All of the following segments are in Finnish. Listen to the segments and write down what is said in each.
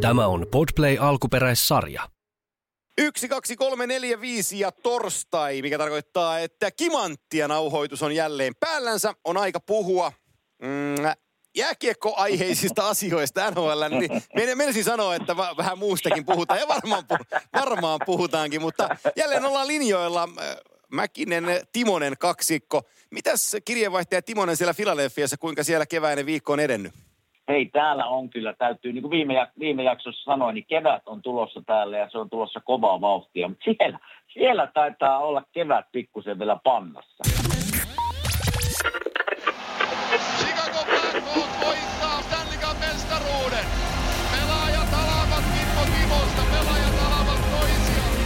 Tämä on Podplay alkuperäissarja. Yksi, kaksi, kolme, neljä, viisi ja torstai, mikä tarkoittaa, että kimanttia nauhoitus on jälleen päällänsä. On aika puhua mm, jääkiekkoaiheisista asioista NHL, niin menisin sanoa, että va- vähän muustakin puhutaan ja varmaan, pu- varmaan puhutaankin, mutta jälleen ollaan linjoilla. Mäkinen, Timonen kaksikko. Mitäs kirjeenvaihtaja Timonen siellä Filadelfiassa, kuinka siellä keväinen viikko on edennyt? Hei, täällä on kyllä, täytyy, niin kuin viime, viime jaksossa sanoin, niin kevät on tulossa täällä ja se on tulossa kovaa vauhtia, mutta siellä, siellä taitaa olla kevät pikkusen vielä pannassa. Chicago Blackhawks voittaa Stanley Cup mestaruuden. Pelaajat alavat Kimmo Timosta, pelaajat alavat toisiaan.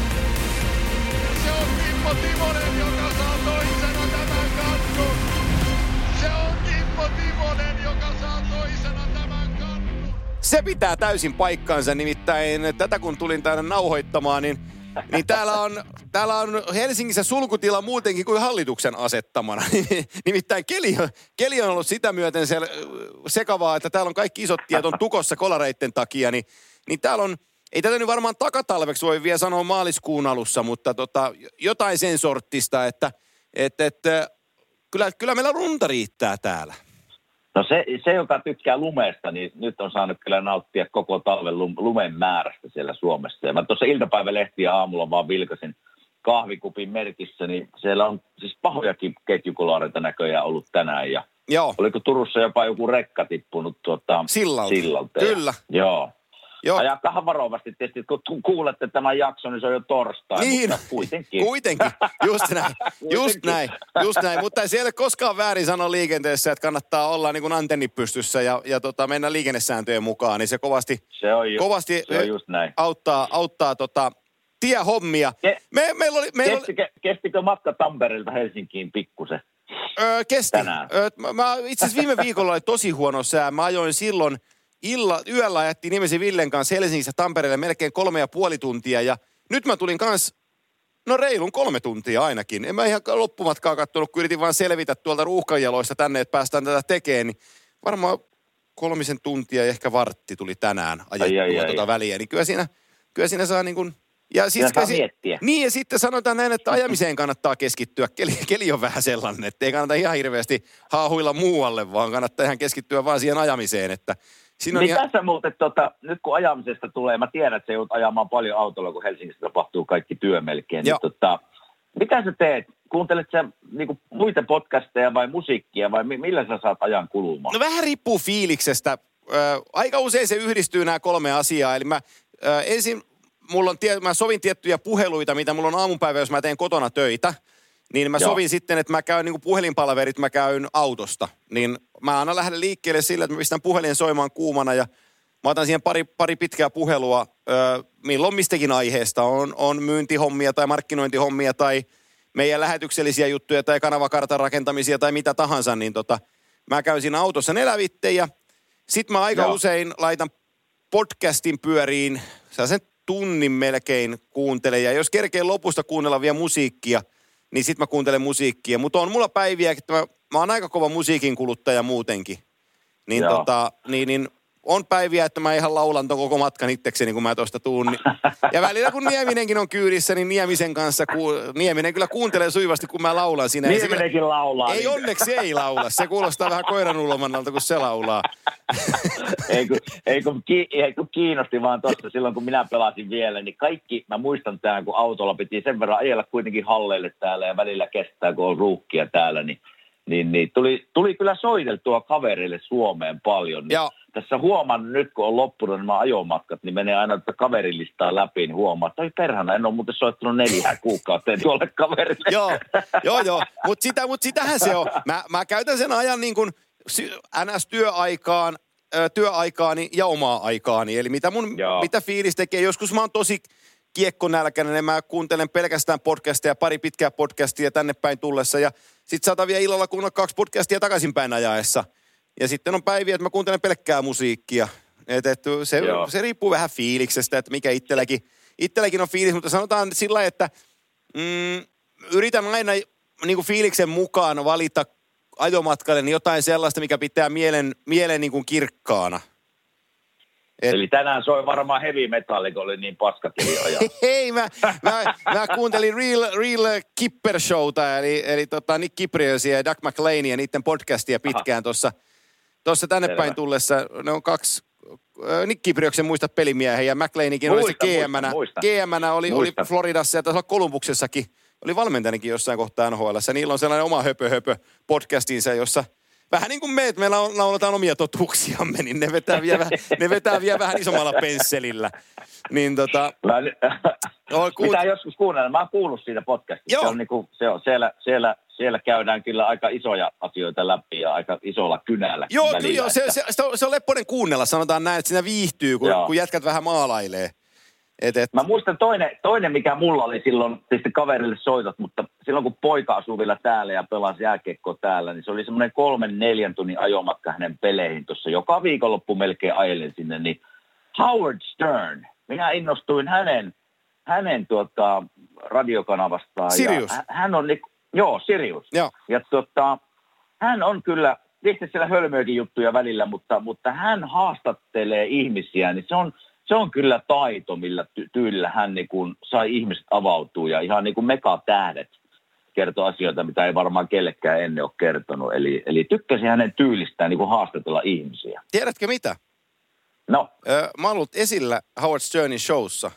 Se on Kimmo Timonen, joka saa toisena tämän kannun. Se on Kimmo Timonen, joka saa toisena. Se pitää täysin paikkansa, nimittäin tätä kun tulin tänne nauhoittamaan, niin, niin täällä, on, täällä on Helsingissä sulkutila muutenkin kuin hallituksen asettamana. nimittäin keli, keli on ollut sitä myöten sekavaa, että täällä on kaikki isot tiet on tukossa kolareitten takia, niin, niin täällä on, ei tätä nyt varmaan takatalveksi voi vielä sanoa maaliskuun alussa, mutta tota, jotain sen sorttista, että et, et, kyllä, kyllä meillä runta riittää täällä. No se, se, joka tykkää lumesta, niin nyt on saanut kyllä nauttia koko talven lum, lumen määrästä siellä Suomessa. Ja mä tuossa iltapäivälehtiä aamulla vaan vilkasin kahvikupin merkissä, niin siellä on siis pahojakin ketjukolareita näköjään ollut tänään. Ja Joo, oliko Turussa jopa joku rekka tippunut tuota, Sillalta. sillalta. Kyllä. Ja, joo. Joo. Ajakaa varovasti tietysti, kun kuulette tämän jakson, niin se on jo torstai, Niin, mutta kuitenkin. kuitenkin, just näin, just Kuitenkin. näin, just näin. Mutta ei siellä ole koskaan väärin sanoa liikenteessä, että kannattaa olla niin kuin antenni pystyssä ja, ja tota, mennä liikennesääntöjen mukaan, niin se kovasti, Se on, ju- kovasti se on just näin. auttaa, auttaa tota, tiehommia. Ke- Me, meillä oli, meillä oli, Kestikö, kestikö matka Tampereelta Helsinkiin pikkusen? Öö, kesti. Tänään. Öö, mä, mä, itse asiassa viime viikolla oli tosi huono sää. Mä ajoin silloin illa, yöllä ajettiin nimesi Villen kanssa Helsingissä Tampereelle melkein kolme ja puoli tuntia. Ja nyt mä tulin kans, no reilun kolme tuntia ainakin. En mä ihan loppumatkaa kattonut, kun yritin vaan selvitä tuolta ruuhkajaloista tänne, että päästään tätä tekemään. Niin varmaan kolmisen tuntia ja ehkä vartti tuli tänään ajettua Ai, ai, ai. tuota väliä. Niin kyllä siinä, kyllä siinä saa niin kuin, ja Siinä saa si- miettiä. niin ja sitten sanotaan näin, että ajamiseen kannattaa keskittyä. Keli, keli on vähän sellainen, että ei kannata ihan hirveästi haahuilla muualle, vaan kannattaa ihan keskittyä vaan siihen ajamiseen. Että siinä on Niin ihan, tässä muuten, tota, nyt kun ajamisesta tulee, mä tiedän, että se joudut ajamaan paljon autolla, kun Helsingissä tapahtuu kaikki työ melkein. Joo. Niin, tota, mitä sä teet? Kuuntelet sä niinku, muita podcasteja vai musiikkia vai mi- millä sä saat ajan kulumaan? no vähän riippuu fiiliksestä. Ö, aika usein se yhdistyy nämä kolme asiaa. Eli mä ö, ensin, mulla on, tie, mä sovin tiettyjä puheluita, mitä mulla on aamupäivä, jos mä teen kotona töitä. Niin mä Joo. sovin sitten, että mä käyn niin puhelinpalverit, mä käyn autosta. Niin mä aina lähden liikkeelle sillä, että mä pistän puhelin soimaan kuumana ja mä otan siihen pari, pari pitkää puhelua, ö, milloin mistäkin aiheesta. On, on myyntihommia tai markkinointihommia tai meidän lähetyksellisiä juttuja tai kanavakartan rakentamisia tai mitä tahansa, niin tota, mä käyn siinä autossa nelävitte ja sit mä aika Joo. usein laitan podcastin pyöriin, sen tunnin melkein kuuntelen ja jos kerkee lopusta kuunnella vielä musiikkia, niin sit mä kuuntelen musiikkia. Mutta on mulla päiviä, että mä, mä oon aika kova musiikin kuluttaja muutenkin. Niin, Joo. tota, niin, niin on päiviä, että mä ihan laulan ton koko matkan itsekseni, kun mä tuosta tuun. Niin- Ja välillä kun Nieminenkin on kyydissä, niin Niemisen kanssa, ku, Nieminen kyllä kuuntelee sujuvasti, kun mä laulan siinä. Se- Nieminenkin laulaa. Ei niin. onneksi ei laula. Se kuulostaa vähän koiran ulomannalta, kun se laulaa. ei, kun, ei, kun, ki, ei kun kiinnosti vaan tuossa silloin, kun minä pelasin vielä, niin kaikki, mä muistan tämän, kun autolla piti sen verran ajella kuitenkin halleille täällä ja välillä kestää, kun on ruuhkia täällä, niin, niin, niin tuli, tuli kyllä soiteltua kavereille Suomeen paljon. Niin Joo. Tässä huomaan nyt, kun on loppunut nämä ajomatkat, niin menee aina tätä kaverilistaa läpi, niin huomaa, että perhana, en ole muuten soittanut neljää kuukautta tuolle kaverille. joo, joo, joo. Mutta sitä, mut sitähän se on. Mä, mä käytän sen ajan niin kuin NS-työaikaan, työaikaani ja omaa aikaani. Eli mitä, mun, Joo. mitä fiilis tekee. Joskus mä oon tosi kiekkonälkäinen, mä kuuntelen pelkästään podcasteja, pari pitkää podcastia tänne päin tullessa. Ja sit saatan vielä illalla kuunnella kaksi podcastia takaisinpäin ajaessa. Ja sitten on päiviä, että mä kuuntelen pelkkää musiikkia. Et, et se, Joo. se riippuu vähän fiiliksestä, että mikä itselläkin, itselläkin on fiilis. Mutta sanotaan sillä että mm, yritän aina niin kuin fiiliksen mukaan valita ajomatkalle niin jotain sellaista, mikä pitää mielen, mielen niin kuin kirkkaana. Et- Eli tänään soi varmaan heavy metalli, kun oli niin paskakeli ajaa. Hei, mä, mä, mä kuuntelin Real, Real Kipper Showta, eli, eli tota Nick Kipriösiä ja Doug McLeania ja niiden podcastia pitkään tuossa tuossa tänne Selvä. päin tullessa. Ne on kaksi, äh, Nick Kipriöksen muista pelimiehen ja McLeanikin oli se GM-nä. muistan, GM-nä oli, oli Muistan. Floridassa ja taisi olla Kolumbuksessakin. Oli valmentajanakin jossain kohtaa NHL. Niillä on sellainen oma höpö höpö podcastinsa, jossa vähän niin kuin me, että me lau- lauletaan omia totuuksiamme, niin ne vetää vielä, ne vetää vielä vähän isommalla pensselillä. Niin tota, Mä, Joo, kuunt- Pitää joskus kuunnella. Mä oon kuullut siitä podcastista. Joo. Se on niinku, se on, siellä, siellä, siellä käydään kyllä aika isoja asioita läpi ja aika isolla kynällä. Joo, välillä, joo, se, että- se, se, on, se on leppoinen kuunnella, sanotaan näin, että siinä viihtyy, kun, Joo. kun jätkät vähän maalailee. Et, et, Mä muistan toinen, toinen, mikä mulla oli silloin, tietysti kaverille soitot, mutta silloin kun poika asui vielä täällä ja pelasi jääkiekkoa täällä, niin se oli semmoinen kolmen, neljän tunnin ajomatka hänen peleihin tuossa. Joka viikonloppu melkein ajelin sinne, niin Howard Stern, minä innostuin hänen, hänen tuota, radiokanavastaan. Sirius. Ja hä- hän on, niinku- joo, Sirius. Joo. Ja tota, hän on kyllä, tietysti siellä hölmöäkin juttuja välillä, mutta, mutta hän haastattelee ihmisiä, niin se on, se on kyllä taito, millä ty- tyylillä hän niin kuin sai ihmiset avautua ja ihan niin kuin megatähdet kertoo asioita, mitä ei varmaan kellekään ennen ole kertonut. Eli, eli tykkäsin hänen tyylistään niin kuin haastatella ihmisiä. tiedätkö mitä? No, Ö, mä oon ollut esillä Howard Sternin showssa.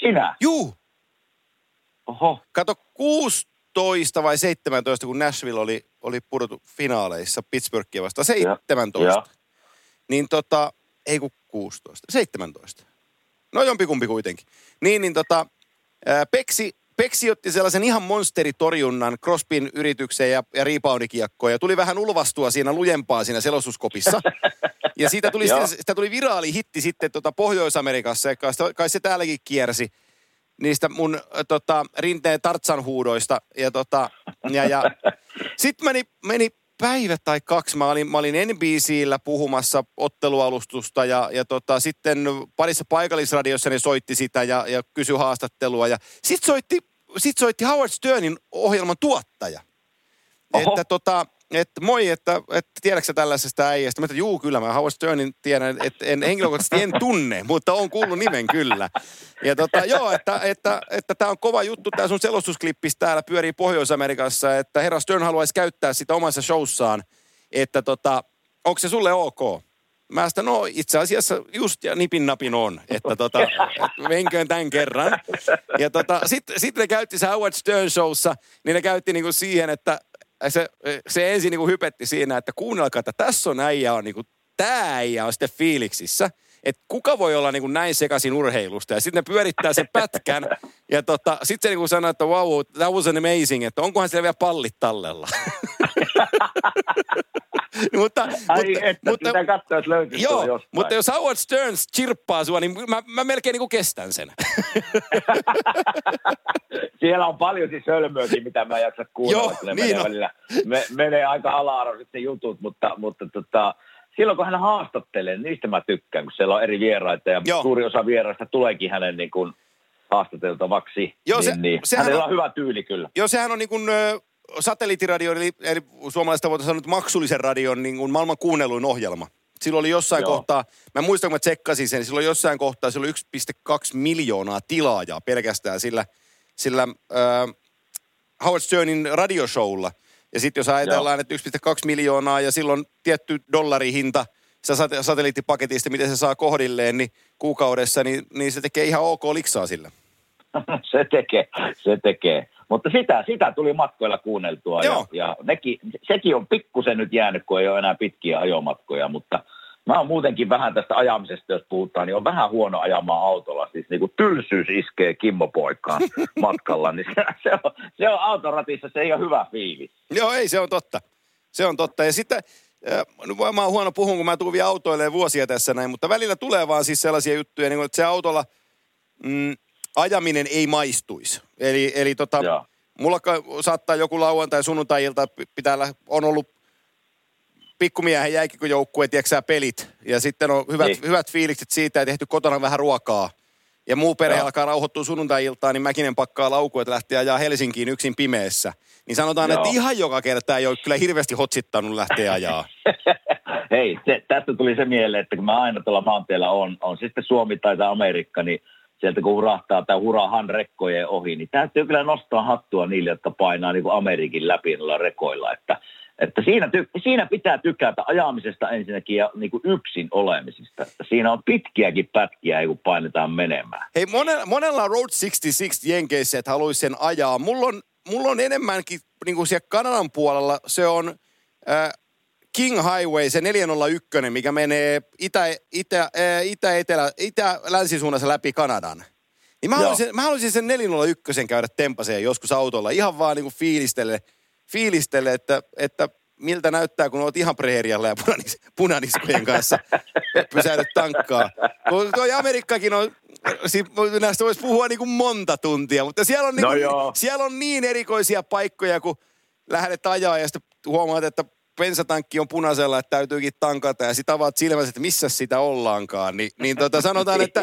sinä, Juu! oho, Kato, 16 vai 17, kun Nashville oli, oli pudottu finaaleissa Pittsburghia vastaan. 17. Ja. Niin tota, ei kun 16. 17. No jompikumpi kuitenkin. Niin, niin tota, Peksi, Peksi otti sellaisen ihan monsteritorjunnan Crospin yritykseen ja, ja reboundikiekkoon ja tuli vähän ulvastua siinä lujempaa siinä selostuskopissa. Ja siitä tuli, sitä, sitä tuli viraali hitti sitten tota Pohjois-Amerikassa, ja kai, sitä- kai se täälläkin kiersi niistä mun tota, rinteen tartsan huudoista. Ja, tota, ja, ja. sitten meni, meni päivä tai kaksi. Mä olin, mä olin NBCllä puhumassa ottelualustusta ja, ja tota, sitten parissa paikallisradiossa ne soitti sitä ja, ja kysyi haastattelua. Ja sitten soitti, sit soitti Howard Sternin ohjelman tuottaja. Oho. Että tota, että moi, että, että tiedätkö tällaisesta äijästä? Mä että juu, kyllä mä Howard Sternin tiedän, että en henkilökohtaisesti en tunne, mutta on kuullut nimen kyllä. Ja tota, joo, että että, että tämä on kova juttu, tämä sun selostusklippis täällä pyörii Pohjois-Amerikassa, että herra Stern haluaisi käyttää sitä omassa showssaan, että tota, onko se sulle ok? Mä sitä, no itse asiassa just ja nipin napin on, että tota, et venköön tämän kerran. Ja tota, sitten sit ne käytti se Howard Stern showssa, niin ne käytti niinku siihen, että se, se ensin niinku hypetti siinä, että kuunnelkaa, että tässä on äijä on niinku, tää äijä on sitten fiiliksissä. Että kuka voi olla niinku näin sekaisin urheilusta. Ja sitten ne pyörittää sen pätkän. Ja tota, sitten se niinku sanoo, että wow, that was amazing. Että onkohan siellä vielä pallit tallella. mutta, ai mutta, että, mutta, pitää katsoa, että löytyy Joo, jostain. mutta jos Howard Stearns chirppaa sua, niin mä, mä melkein niin kestän sen. Siellä on paljon siis hölmöäkin, mitä mä en jaksa kuunnella, Joo, ne niin menee, on. välillä, me, menee aika ala-arvoiset ne jutut, mutta, mutta tota, silloin kun hän haastattelee, niin niistä mä tykkään, kun siellä on eri vieraita ja Joo. suuri osa vieraista tuleekin hänen niin kuin haastateltavaksi, Joo, niin, se- niin sehän hänellä on- on hyvä tyyli kyllä. Joo, sehän on niin kuin satelliittiradio, eli, eli suomalaista voitaisiin sanoa nyt maksullisen radion niin kuin maailman kuunnelluin ohjelma. Silloin oli jossain Joo. kohtaa, mä muistan kun mä tsekkasin sen, niin silloin jossain kohtaa sillä oli 1,2 miljoonaa tilaajaa pelkästään sillä, sillä äh, Howard Sternin radioshowlla. Ja sitten jos ajatellaan, että 1,2 miljoonaa ja silloin tietty dollarihinta sitä sate- satelliittipaketista, miten se saa kohdilleen, niin kuukaudessa, niin, niin se tekee ihan ok liksaa sillä. se tekee, se tekee. Mutta sitä, sitä tuli matkoilla kuunneltua ja, Joo. ja nekin, sekin on pikkusen nyt jäänyt, kun ei ole enää pitkiä ajomatkoja, mutta mä oon muutenkin vähän tästä ajamisesta, jos puhutaan, niin on vähän huono ajamaan autolla. Siis niin kuin tylsyys iskee Kimmo poikaan matkalla, niin se, se, on, se on autoratissa, se ei ole hyvä fiilis. Joo, ei, se on totta. Se on totta. Ja sitten, äh, no mä oon huono puhun, kun mä tuun vielä autoilemaan vuosia tässä näin, mutta välillä tulee vaan siis sellaisia juttuja, niin kuin, että se autolla mm, ajaminen ei maistuisi. Eli, eli tota, mulla saattaa joku lauantai sunnuntai-ilta pitää, on ollut pikkumiehen jäikikojoukkue, tiedätkö pelit. Ja sitten on hyvät, Niin. hyvät fiilikset siitä, että tehty kotona vähän ruokaa. ja muu perhe Joo. alkaa rauhoittua sunnuntai-iltaan, niin Mäkinen pakkaa laukua, että lähtee ajaa Helsinkiin yksin pimeässä. Niin sanotaan, Joo. että ihan joka kerta ei ole kyllä hirveästi hotsittanut lähteä ajaa. Hei, se, tästä tuli se mieleen, että kun mä aina tuolla maanteella on, on sitten Suomi tai Amerikka, niin sieltä kun hurahtaa tai hurahan rekkojen ohi, niin täytyy kyllä nostaa hattua niille, jotka painaa niin kuin Amerikin läpi noilla rekoilla. Että, että siinä, ty, siinä pitää tykätä ajamisesta ensinnäkin ja niin kuin yksin olemisesta. Että siinä on pitkiäkin pätkiä, kun painetaan menemään. Hei, monella, monella Road 66 jenkeissä, että haluaisi sen ajaa. Mulla on, mulla on enemmänkin niin kuin siellä Kanadan puolella, se on äh, King Highway, se 401, mikä menee itä, itä, itä, etelä, itä länsisuunnassa läpi Kanadan. Niin mä Joo. haluaisin, mä haluaisin sen 401 käydä tempaseen joskus autolla, ihan vaan niin kuin fiilistelle, fiilistelle että, että miltä näyttää, kun oot ihan preerialla ja punanis, punaniskojen kanssa pysähdyt tankkaa. Toi Amerikkakin on, näistä voisi puhua niin kuin monta tuntia, mutta siellä on, niin No kuin, joo. siellä on niin erikoisia paikkoja, kun lähdet ajaa ja sitten huomaat, että bensatankki on punaisella, että täytyykin tankata ja sitten avaat silmäsi, että missä sitä ollaankaan. Ni, niin tota, sanotaan, että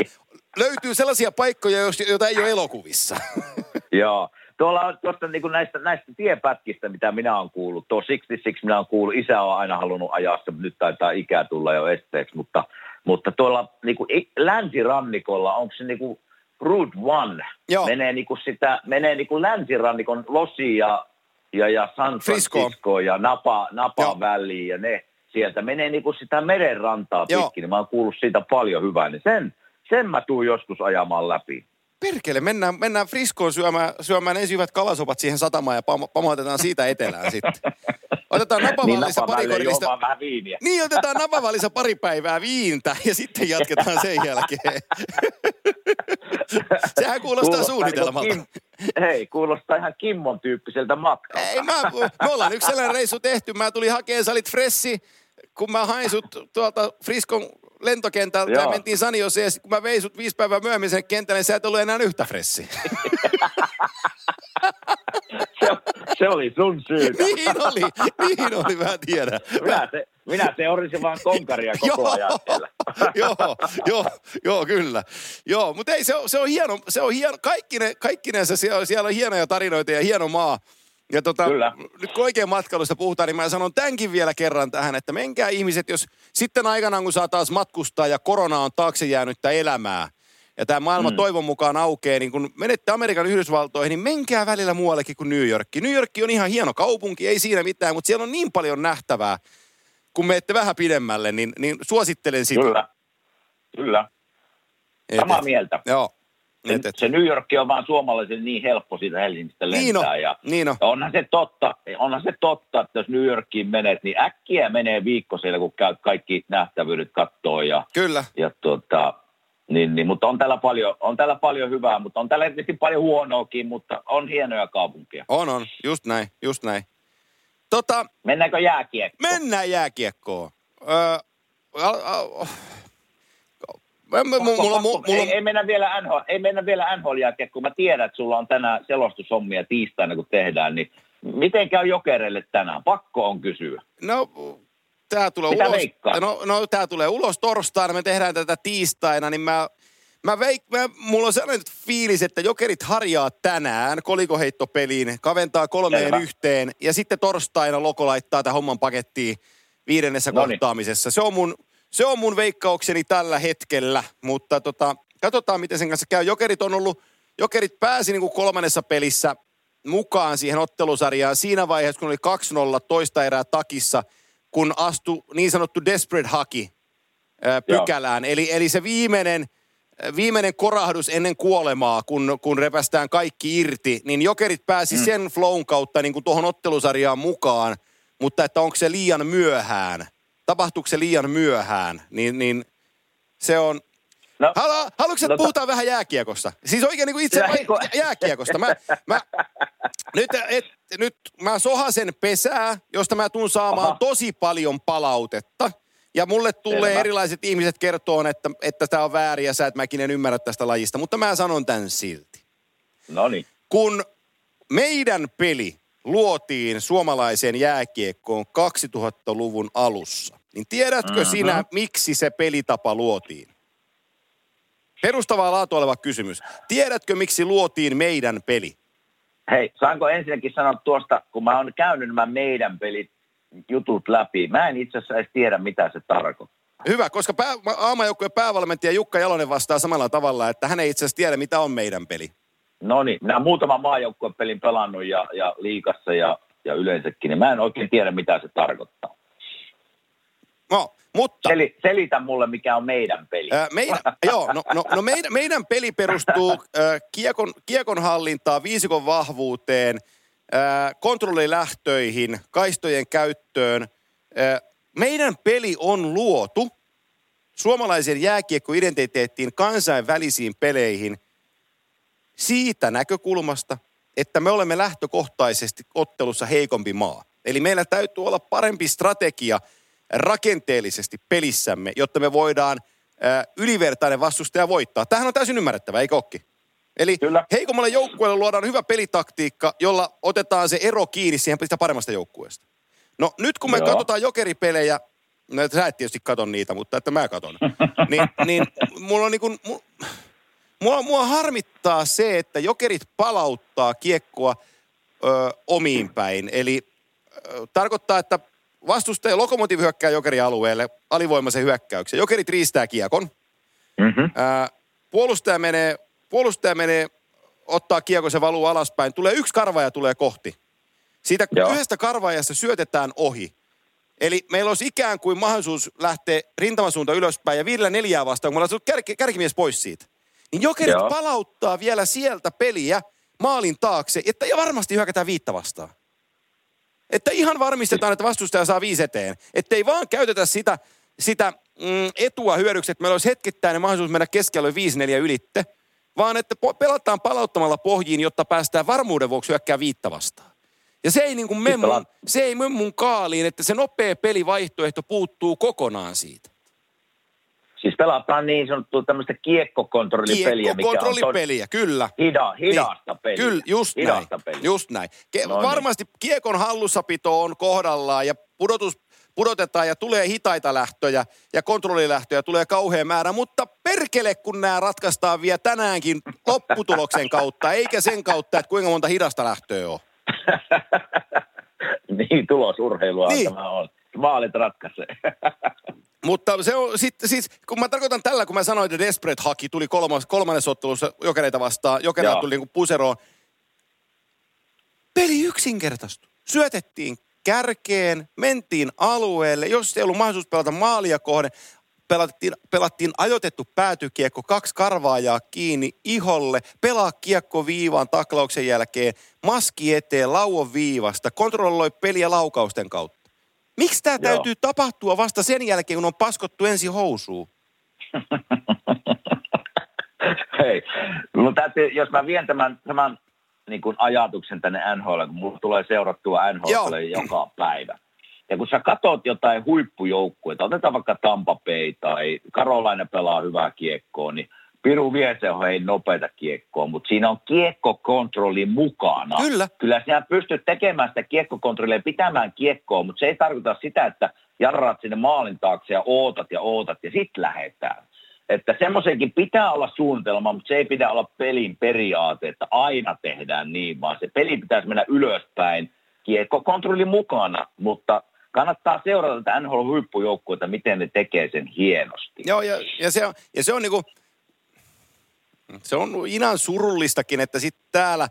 löytyy sellaisia paikkoja, joita ei ole elokuvissa. Joo. Tuolla on tuosta niin kuin näistä, näistä tiepätkistä, mitä minä olen kuullut. Tuo 66 minä olen kuullut. Isä on aina halunnut ajaa se, nyt taitaa ikää tulla jo esteeksi. Mutta, mutta tuolla niin kuin länsirannikolla, onko se niin kuin Route One? Joo. Menee, niin kuin sitä, menee niin kuin länsirannikon Losi ja, ja, ja San Frisco. Francisco ja Napa, Napa Joo. väliin ja ne sieltä. Menee niin kuin sitä merenrantaa Joo. pitkin. Niin mä oon kuullut siitä paljon hyvää. Niin sen, sen mä tuun joskus ajamaan läpi. Perkele, mennään, mennään Friskoon syömään, syömään ensin hyvät kalasopat siihen satamaan ja pam- pamautetaan siitä etelään sitten. Otetaan Niin napavallissa napa pari korillista. juomaan vähän viiniä. Niin, otetaan napavallissa pari päivää viintä ja sitten jatketaan sen jälkeen. Sehän kuulostaa suunnitelmalta. Niin hei, kuulostaa ihan Kimmon tyyppiseltä matkalta. Ei, mä, me ollaan yksi sellainen reissu tehty. Mä tulin hakemaan, sä olit fressi, kun mä hain sut tuolta Friskon lentokentältä ja Joo. mentiin San Jose, ja sit kun mä vein sut viisi päivää myöhemmin sen kentälle, niin sä et ollut enää yhtä fressi. Se, se oli sun syytä. niin oli, niin oli, mä tiedän. Minä, se, minä seurasin vaan konkaria koko ajan joo, joo, joo, kyllä. Joo, mutta ei, se on, se on hieno, se on hieno, kaikkine, kaikkinensa siellä, siellä on hienoja tarinoita ja hieno maa. Ja tota, Kyllä. nyt kun oikein matkailusta puhutaan, niin mä sanon tämänkin vielä kerran tähän, että menkää ihmiset, jos sitten aikanaan kun saa taas matkustaa ja korona on taakse jäänyttä elämää, ja tämä maailma mm. toivon mukaan aukeaa, niin kun menette Amerikan Yhdysvaltoihin, niin menkää välillä muuallekin kuin New York. New York on ihan hieno kaupunki, ei siinä mitään, mutta siellä on niin paljon nähtävää. Kun menette vähän pidemmälle, niin, niin suosittelen sitä. Kyllä. Kyllä. Et- Samaa et- mieltä. Joo. Se, Et, et. se New York on vaan suomalaisen niin helppo siitä Helsingistä lentää. Niin on, ja niin on. Onhan se totta, onhan se totta, että jos New Yorkiin menet, niin äkkiä menee viikko siellä, kun käyt kaikki nähtävyydet kattoo ja, Kyllä. ja tuota, niin, niin, mutta on täällä, paljon, on täällä paljon hyvää, mutta on täällä tietysti paljon huonoakin, mutta on hienoja kaupunkia. On, on. Just näin, just näin. Tota, Mennäänkö jääkiekkoon? mennään jääkiekkoon. Öö, al, al, mulla, mulla, mulla, ei, ei, mennä vielä NHL, ei mennä vielä NHL kun mä tiedän, että sulla on tänään selostushommia tiistaina, kun tehdään, niin miten käy jokereille tänään? Pakko on kysyä. no, tää tulee Mitä ulos. No, no, tää tulee ulos torstaina, me tehdään tätä tiistaina, niin mä, mä, veik, mä mulla on sellainen fiilis, että jokerit harjaa tänään kolikoheittopeliin, kaventaa kolmeen Selvä. yhteen, ja sitten torstaina Loko laittaa tämän homman pakettiin viidennessä Noniin. kohtaamisessa. Se on mun, se on mun veikkaukseni tällä hetkellä, mutta tota, katsotaan miten sen kanssa käy. Jokerit on ollut, Jokerit pääsi niin kuin kolmannessa pelissä mukaan siihen ottelusarjaan siinä vaiheessa, kun oli 2-0 toista erää takissa, kun astui niin sanottu desperate haki Joo. pykälään. Eli, eli se viimeinen, viimeinen korahdus ennen kuolemaa, kun, kun repästään kaikki irti, niin jokerit pääsi mm. sen flown kautta niin kuin tuohon ottelusarjaan mukaan, mutta että onko se liian myöhään, tapahtuuko se liian myöhään, niin, niin se on, No, Halu, haluatko, että No ta- puhutaan vähän jääkiekosta? Siis oikein niin kuin itse jä- jääkiekosta. Mä, mä, nyt, et, nyt mä sohasen pesää, josta mä tuun saamaan Aha. tosi paljon palautetta. Ja mulle tulee Selvä. erilaiset ihmiset kertoon, että, että tämä on väärin ja sä et mäkinen ymmärrä tästä lajista. Mutta mä sanon tämän silti. no niin. Kun meidän peli luotiin suomalaiseen jääkiekkoon 2000-luvun alussa, niin tiedätkö Mhm. sinä, miksi se pelitapa luotiin? Perustavaa laatu oleva kysymys. Tiedätkö, miksi luotiin meidän peli? Hei, saanko ensinnäkin sanoa tuosta, kun mä oon käynyt nämä meidän pelit jutut läpi. Mä en itse asiassa edes tiedä, mitä se tarkoittaa. Hyvä, koska pää, aamajoukkueen päävalmentaja Jukka Jalonen vastaa samalla tavalla, että hän ei itse asiassa tiedä, mitä on meidän peli. No niin, minä muutaman maajoukkueen pelin pelannut ja, ja liikassa ja, ja yleensäkin, niin mä en oikein tiedä, mitä se tarkoittaa. No, mutta... Seli, selitä mulle, mikä on meidän peli. Ää, meidän, joo, no, no, no meidän, meidän peli perustuu äh, kiekon, kiekon hallintaan, viisikon vahvuuteen, kontrollilähtöihin, kaistojen käyttöön. Meidän peli on luotu suomalaisen jääkiekko-identiteettiin kansainvälisiin peleihin siitä näkökulmasta, että me olemme lähtökohtaisesti ottelussa heikompi maa. Eli meillä täytyy olla parempi strategia rakenteellisesti pelissämme, jotta me voidaan ylivertainen vastustaja voittaa. Tämähän on täysin ymmärrettävä, eikö olekin? Eli Kyllä. heikommalle joukkueelle luodaan hyvä pelitaktiikka, jolla otetaan se ero kiinni siihen sitä paremmasta joukkueesta. No nyt kun me Joo. katsotaan jokeripelejä, no sä et tietysti kato niitä, mutta että mä katon, niin, niin mulla on niin kuin, mua, mua harmittaa se, että jokerit palauttaa kiekkoa ö, omiin päin. Eli ö, tarkoittaa, että vastustaja lokomotiivi hyökkää jokerin alueelle alivoimaisen hyökkäyksen. Jokerit riistää kiekon. Mm-hmm. Ää, puolustaja menee, puolustaja menee, ottaa kiekko, se valuu alaspäin. Tulee yksi karvaaja tulee kohti. Siitä Joo. yhdestä karvaajasta syötetään ohi. Eli meillä olisi ikään kuin mahdollisuus lähteä rintamasuunta ylöspäin ja viidellä neljää vastaan, kun me ollaan kär, kärkimies pois siitä. Niin jokerit Joo. palauttaa vielä sieltä peliä maalin taakse, että ja varmasti hyökätään viittä vastaan. Että ihan varmistetaan, että vastustaja saa viisi eteen. Että ei vaan käytetä sitä, sitä mm, etua hyödyksi, että meillä olisi hetkittäinen mahdollisuus mennä keskellä 5-4 ylitte, vaan että pelataan palauttamalla pohjiin, jotta päästään varmuuden vuoksi hyökkää viittä vastaan. Ja se ei, niin kuin mun, se ei mene mun kaaliin, että se nopea pelivaihtoehto puuttuu kokonaan siitä. Siis pelataan niin sanottua tämmöistä kiekkokontrollipeliä, mikä on kyllä. hida, hidasta Niin. peliä. Kyllä, just hidasta näin. Peliä. Just näin. Ke- No niin. varmasti kiekon hallussapito on kohdallaan ja pudotus, pudotetaan ja tulee hitaita lähtöjä ja kontrollilähtöjä tulee kauhean määrä, mutta perkele kun nämä ratkaistaan vielä tänäänkin lopputuloksen kautta, eikä sen kautta, että kuinka monta hidasta lähtöä on. niin, tulosurheilua Niin. tämä on. Maalit ratkaisee. Mutta se on sitten siis, kun mä tarkoitan tällä, kun mä sanoin, että Desperate Haki tuli kolmas, kolmannessa ottelussa jokereita vastaan, jokereita tuli niin kuin puseroon. Peli yksinkertaistui. Syötettiin kärkeen, mentiin alueelle, jos ei ollut mahdollisuus pelata maalia kohden, pelattiin, pelattiin ajoitettu päätykiekko, kaksi karvaajaa kiinni iholle, pelaa kiekko viivaan taklauksen jälkeen, maski eteen, lauon viivasta, kontrolloi peliä laukausten kautta. Miksi tämä täytyy tapahtua vasta sen jälkeen, kun on paskottu ensin housuun? Hei, mun täytyy, jos mä vien tämän, tämän niin kuin ajatuksen tänne NHL, kun mulla tulee seurattua NHL joka päivä. Ja kun sä katot jotain huippujoukkueita, otetaan vaikka Tampa Bay tai Karolaina pelaa hyvää kiekkoa, niin Piru vie se on hei nopeita kiekkoa, mutta siinä on kiekkokontrolli mukana. Kyllä. Kyllä sinä pystyt tekemään sitä kiekkokontrollia, pitämään kiekkoa, mutta se ei tarkoita sitä, että jarraat sinne maalin taakse ja ootat ja ootat ja sitten lähetään. Että semmoisenkin pitää olla suunnitelma, mutta se ei pidä olla pelin periaate, että aina tehdään niin, vaan se peli pitäisi mennä ylöspäin, kiekkokontrolli mukana, mutta kannattaa seurata tätä NHL-huippujoukkuetta, miten ne tekee sen hienosti. Joo, ja, ja se on, ja se on niinku, se on ihan surullistakin, että sitten täällä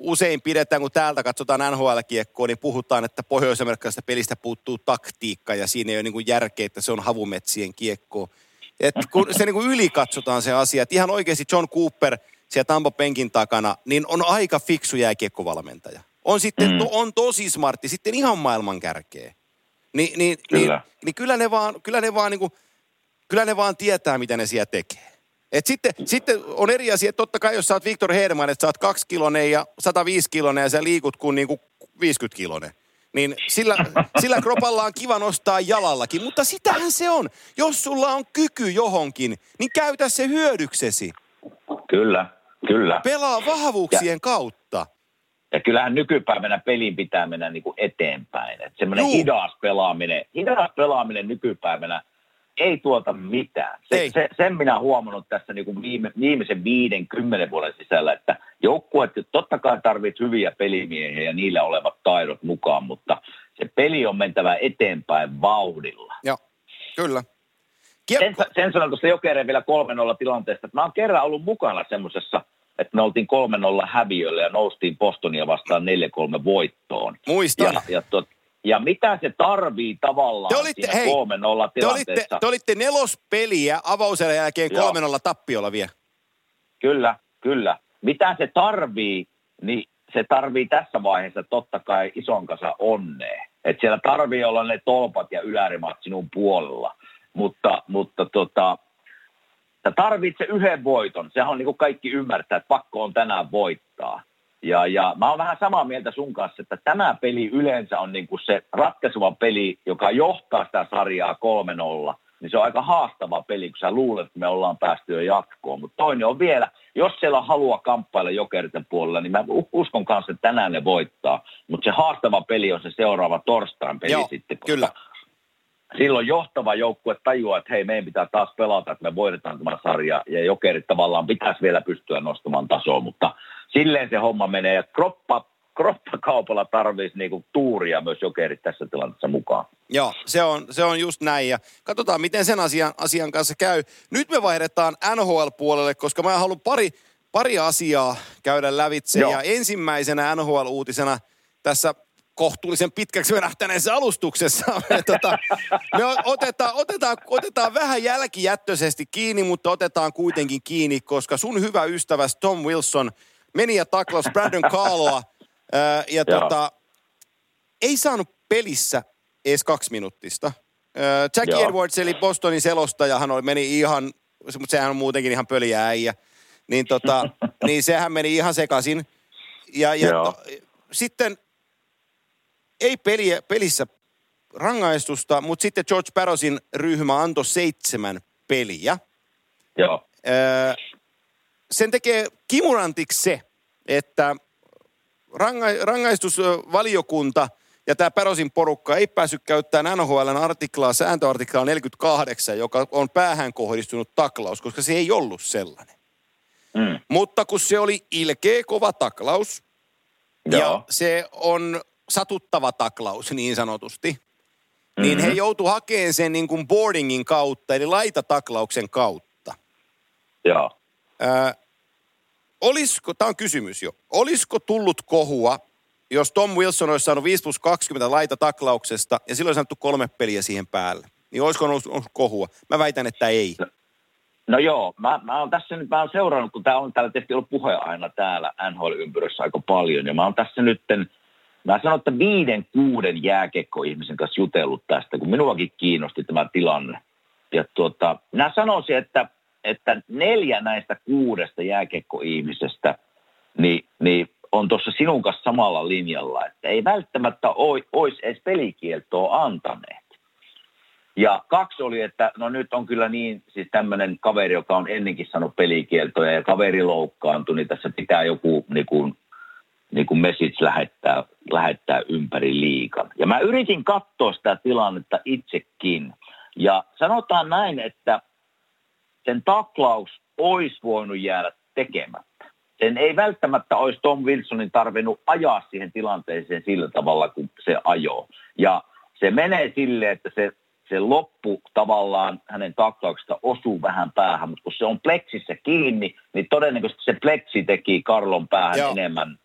usein pidetään, kun täältä katsotaan NHL-kiekkoa, niin puhutaan, että pohjois-amerikkalaisesta pelistä puuttuu taktiikka ja siinä ei ole niinku järkeä, että se on havumetsien kiekkoa. Et kun se niinku ylikatsotaan se asia, että ihan oikeasti John Cooper siellä Tampa penkin takana, niin on aika fiksu jääkiekkovalmentaja. On sitten, Mm. to, on tosi smartti, sitten ihan maailman kärkeä. Ni, niin, niin, Kyllä. niin kyllä ne vaan, kyllä ne vaan niinku, kyllä ne vaan tietää, mitä ne siellä tekee. Et sitten, sitten on eri asia, että totta kai jos sä oot Viktor Hedman, että sä oot 2 kilonen ja 105 kilonen ja sä liikut kuin niinku 50 kilonen. Niin sillä, sillä kropalla on kiva nostaa jalallakin, mutta sitähän se on. Jos sulla on kyky johonkin, niin käytä se hyödyksesi. Kyllä, kyllä. Pelaa vahvuuksien kautta. Ja kyllähän nykypäivänä pelin pitää mennä niin kuin eteenpäin. Että semmoinen hidas pelaaminen, hidas pelaaminen nykypäivänä ei tuota mitään. Se, Ei. se, sen minä huomannut tässä niin kuin viime, viimeisen viiden, kymmenen vuoden sisällä, että joukkueet totta kai tarvitset hyviä pelimiehiä ja niillä olevat taidot mukaan, mutta se peli on mentävä eteenpäin vauhdilla. Joo, kyllä. Sen, Kiekko, sen sanon tuosta Jokereen vielä 3-0 tilanteesta, että mä oon kerran ollut mukana semmoisessa, että me oltiin 3-0 häviöllä ja noustiin Bostonia vastaan 4-3 voittoon. muistan. Ja, ja, tot, ja mitä se tarvii tavallaan Te olitte- siinä hei, 3-0 Te olitte, tilanteessa? te olitte nelospeliä avauserän jälkeen Joo. 3-0 tappiolla vielä. Kyllä, kyllä. Mitä se tarvii, niin se tarvii tässä vaiheessa totta kai ison kanssa onnea. Et siellä tarvii olla ne tolpat ja ylärimat sinun puolella. Mutta, mutta tota, sä tarvitset yhden voiton. Sehän on niin kuin kaikki ymmärtää, että pakko on tänään voittaa. Ja, ja mä oon vähän samaa mieltä sun kanssa, että tämä peli yleensä on niin kuin se ratkaisuva peli, joka johtaa sitä sarjaa 3-0. Niin se on aika haastava peli, kun sä luulet, että me ollaan päästy jo jatkoon. Mutta toinen on vielä, jos siellä on halua kamppailla jokerten puolella, niin mä uskon kanssa, että tänään ne voittaa. Mutta se haastava peli on se seuraava torstain peli Joo, sitten. kyllä. Silloin johtava joukkue tajuaa, että hei, meidän pitää taas pelata, että me voitetaan tämä sarja. Ja jokerit tavallaan pitäisi vielä pystyä nostamaan tasoa, mutta silleen se homma menee. Ja kroppa, kroppakaupalla tarvitsisi niinku tuuria myös jokerit tässä tilanteessa mukaan. Joo, se on, se on just näin. Ja katsotaan, miten sen asian, asian kanssa käy. Nyt me vaihdetaan NHL-puolelle, koska mä haluan pari, pari asiaa käydä lävitse. Joo. Ja ensimmäisenä NHL-uutisena tässä kohtuullisen pitkäksi venähtäneessä alustuksessa. Tota, me otetaan, otetaan, otetaan vähän jälkijättöisesti kiinni, mutta otetaan kuitenkin kiinni, koska sun hyvä ystäväs Tom Wilson meni ja taklasi Brandon Carloa. ää, ja tota, ei saanut pelissä edes kaksi minuuttista. Öö, Jackie Joo. Edwards, eli Bostonin selostaja, hän oli, meni ihan, mutta sehän on muutenkin ihan pöliä äijä. Niin, tota, niin sehän meni ihan sekaisin. Ja, ja to, sitten ei peliä, pelissä rangaistusta, mutta sitten George Barrosin ryhmä antoi seitsemän peliä. Joo, Öö, sen tekee kimurantiksi se, että ranga, rangaistusvaliokunta ja tämä Pärosin porukka ei päässyt käyttämään NHLn artiklaa, sääntöartiklaa 48, joka on päähän kohdistunut taklaus, koska se ei ollut sellainen. mm. Mutta kun se oli ilkeä kova taklaus, ja Joo. se on satuttava taklaus niin sanotusti, niin Mhm. he joutu hakemaan sen niin kuin boardingin kautta, eli laitataklauksen kautta. Joo. Ää, olisiko, tämä on kysymys jo, olisiko tullut kohua, jos Tom Wilson olisi saanut 5 plus 20 laitataklauksesta ja silloin olisi sanottu kolme peliä siihen päälle? Niin olisiko ollut, ollut kohua? Mä väitän, että ei. No joo, mä, mä oon tässä nyt, mä oon seurannut, kun tämä on täällä tietysti ollut puhe aina täällä NHL-ympyrössä aika paljon, ja mä oon tässä nytten, mä sanon, että viiden, kuuden jääkekko-ihmisen kanssa jutellut tästä, kun minuakin kiinnosti tämä tilanne. Ja tuota, minä sanoisin, että, että neljä näistä kuudesta jääkekko-ihmisestä, niin, niin on tuossa sinun kanssa samalla linjalla, että ei välttämättä olisi edes pelikieltoa antaneet. Ja kaksi oli, että no nyt on kyllä niin, siis tämmöinen kaveri, joka on ennenkin saanut pelikieltoja ja kaveri loukkaantui, niin tässä pitää joku niin kuin, niin kuin message lähettää, lähettää ympäri liikan. Ja mä yritin katsoa sitä tilannetta itsekin. Ja sanotaan näin, että sen taklaus olisi voinut jäädä tekemättä. Sen ei välttämättä olisi Tom Wilsonin tarvinnut ajaa siihen tilanteeseen sillä tavalla, kun se ajoo. Ja se menee silleen, että se, se loppu tavallaan hänen taklauksesta osuu vähän päähän, mutta kun se on pleksissä kiinni, niin todennäköisesti se pleksi teki Karlon päähän Joo. Enemmän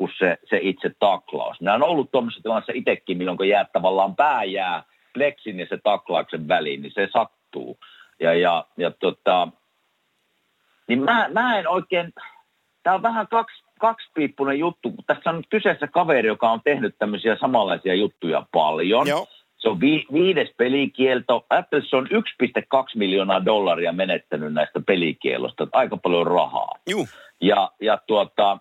kuin se, se itse taklaus. Nämä on ollut tuommoisessa tilanteessa itsekin, milloin kun jää tavallaan pää jää pleksin ja se taklauksen väliin, niin se sattuu. Ja, ja, ja tota, niin mä, mä en oikein, tämä on vähän kaksi, kaksipiippunen juttu, kun tässä on nyt kyseessä kaveri, joka on tehnyt tämmöisiä samanlaisia juttuja paljon. Joo. Se on vi, viides pelikielto. Apple se on 1,2 miljoonaa dollaria menettänyt näistä pelikielosta. Aika paljon rahaa. Juu. Ja, ja tuota,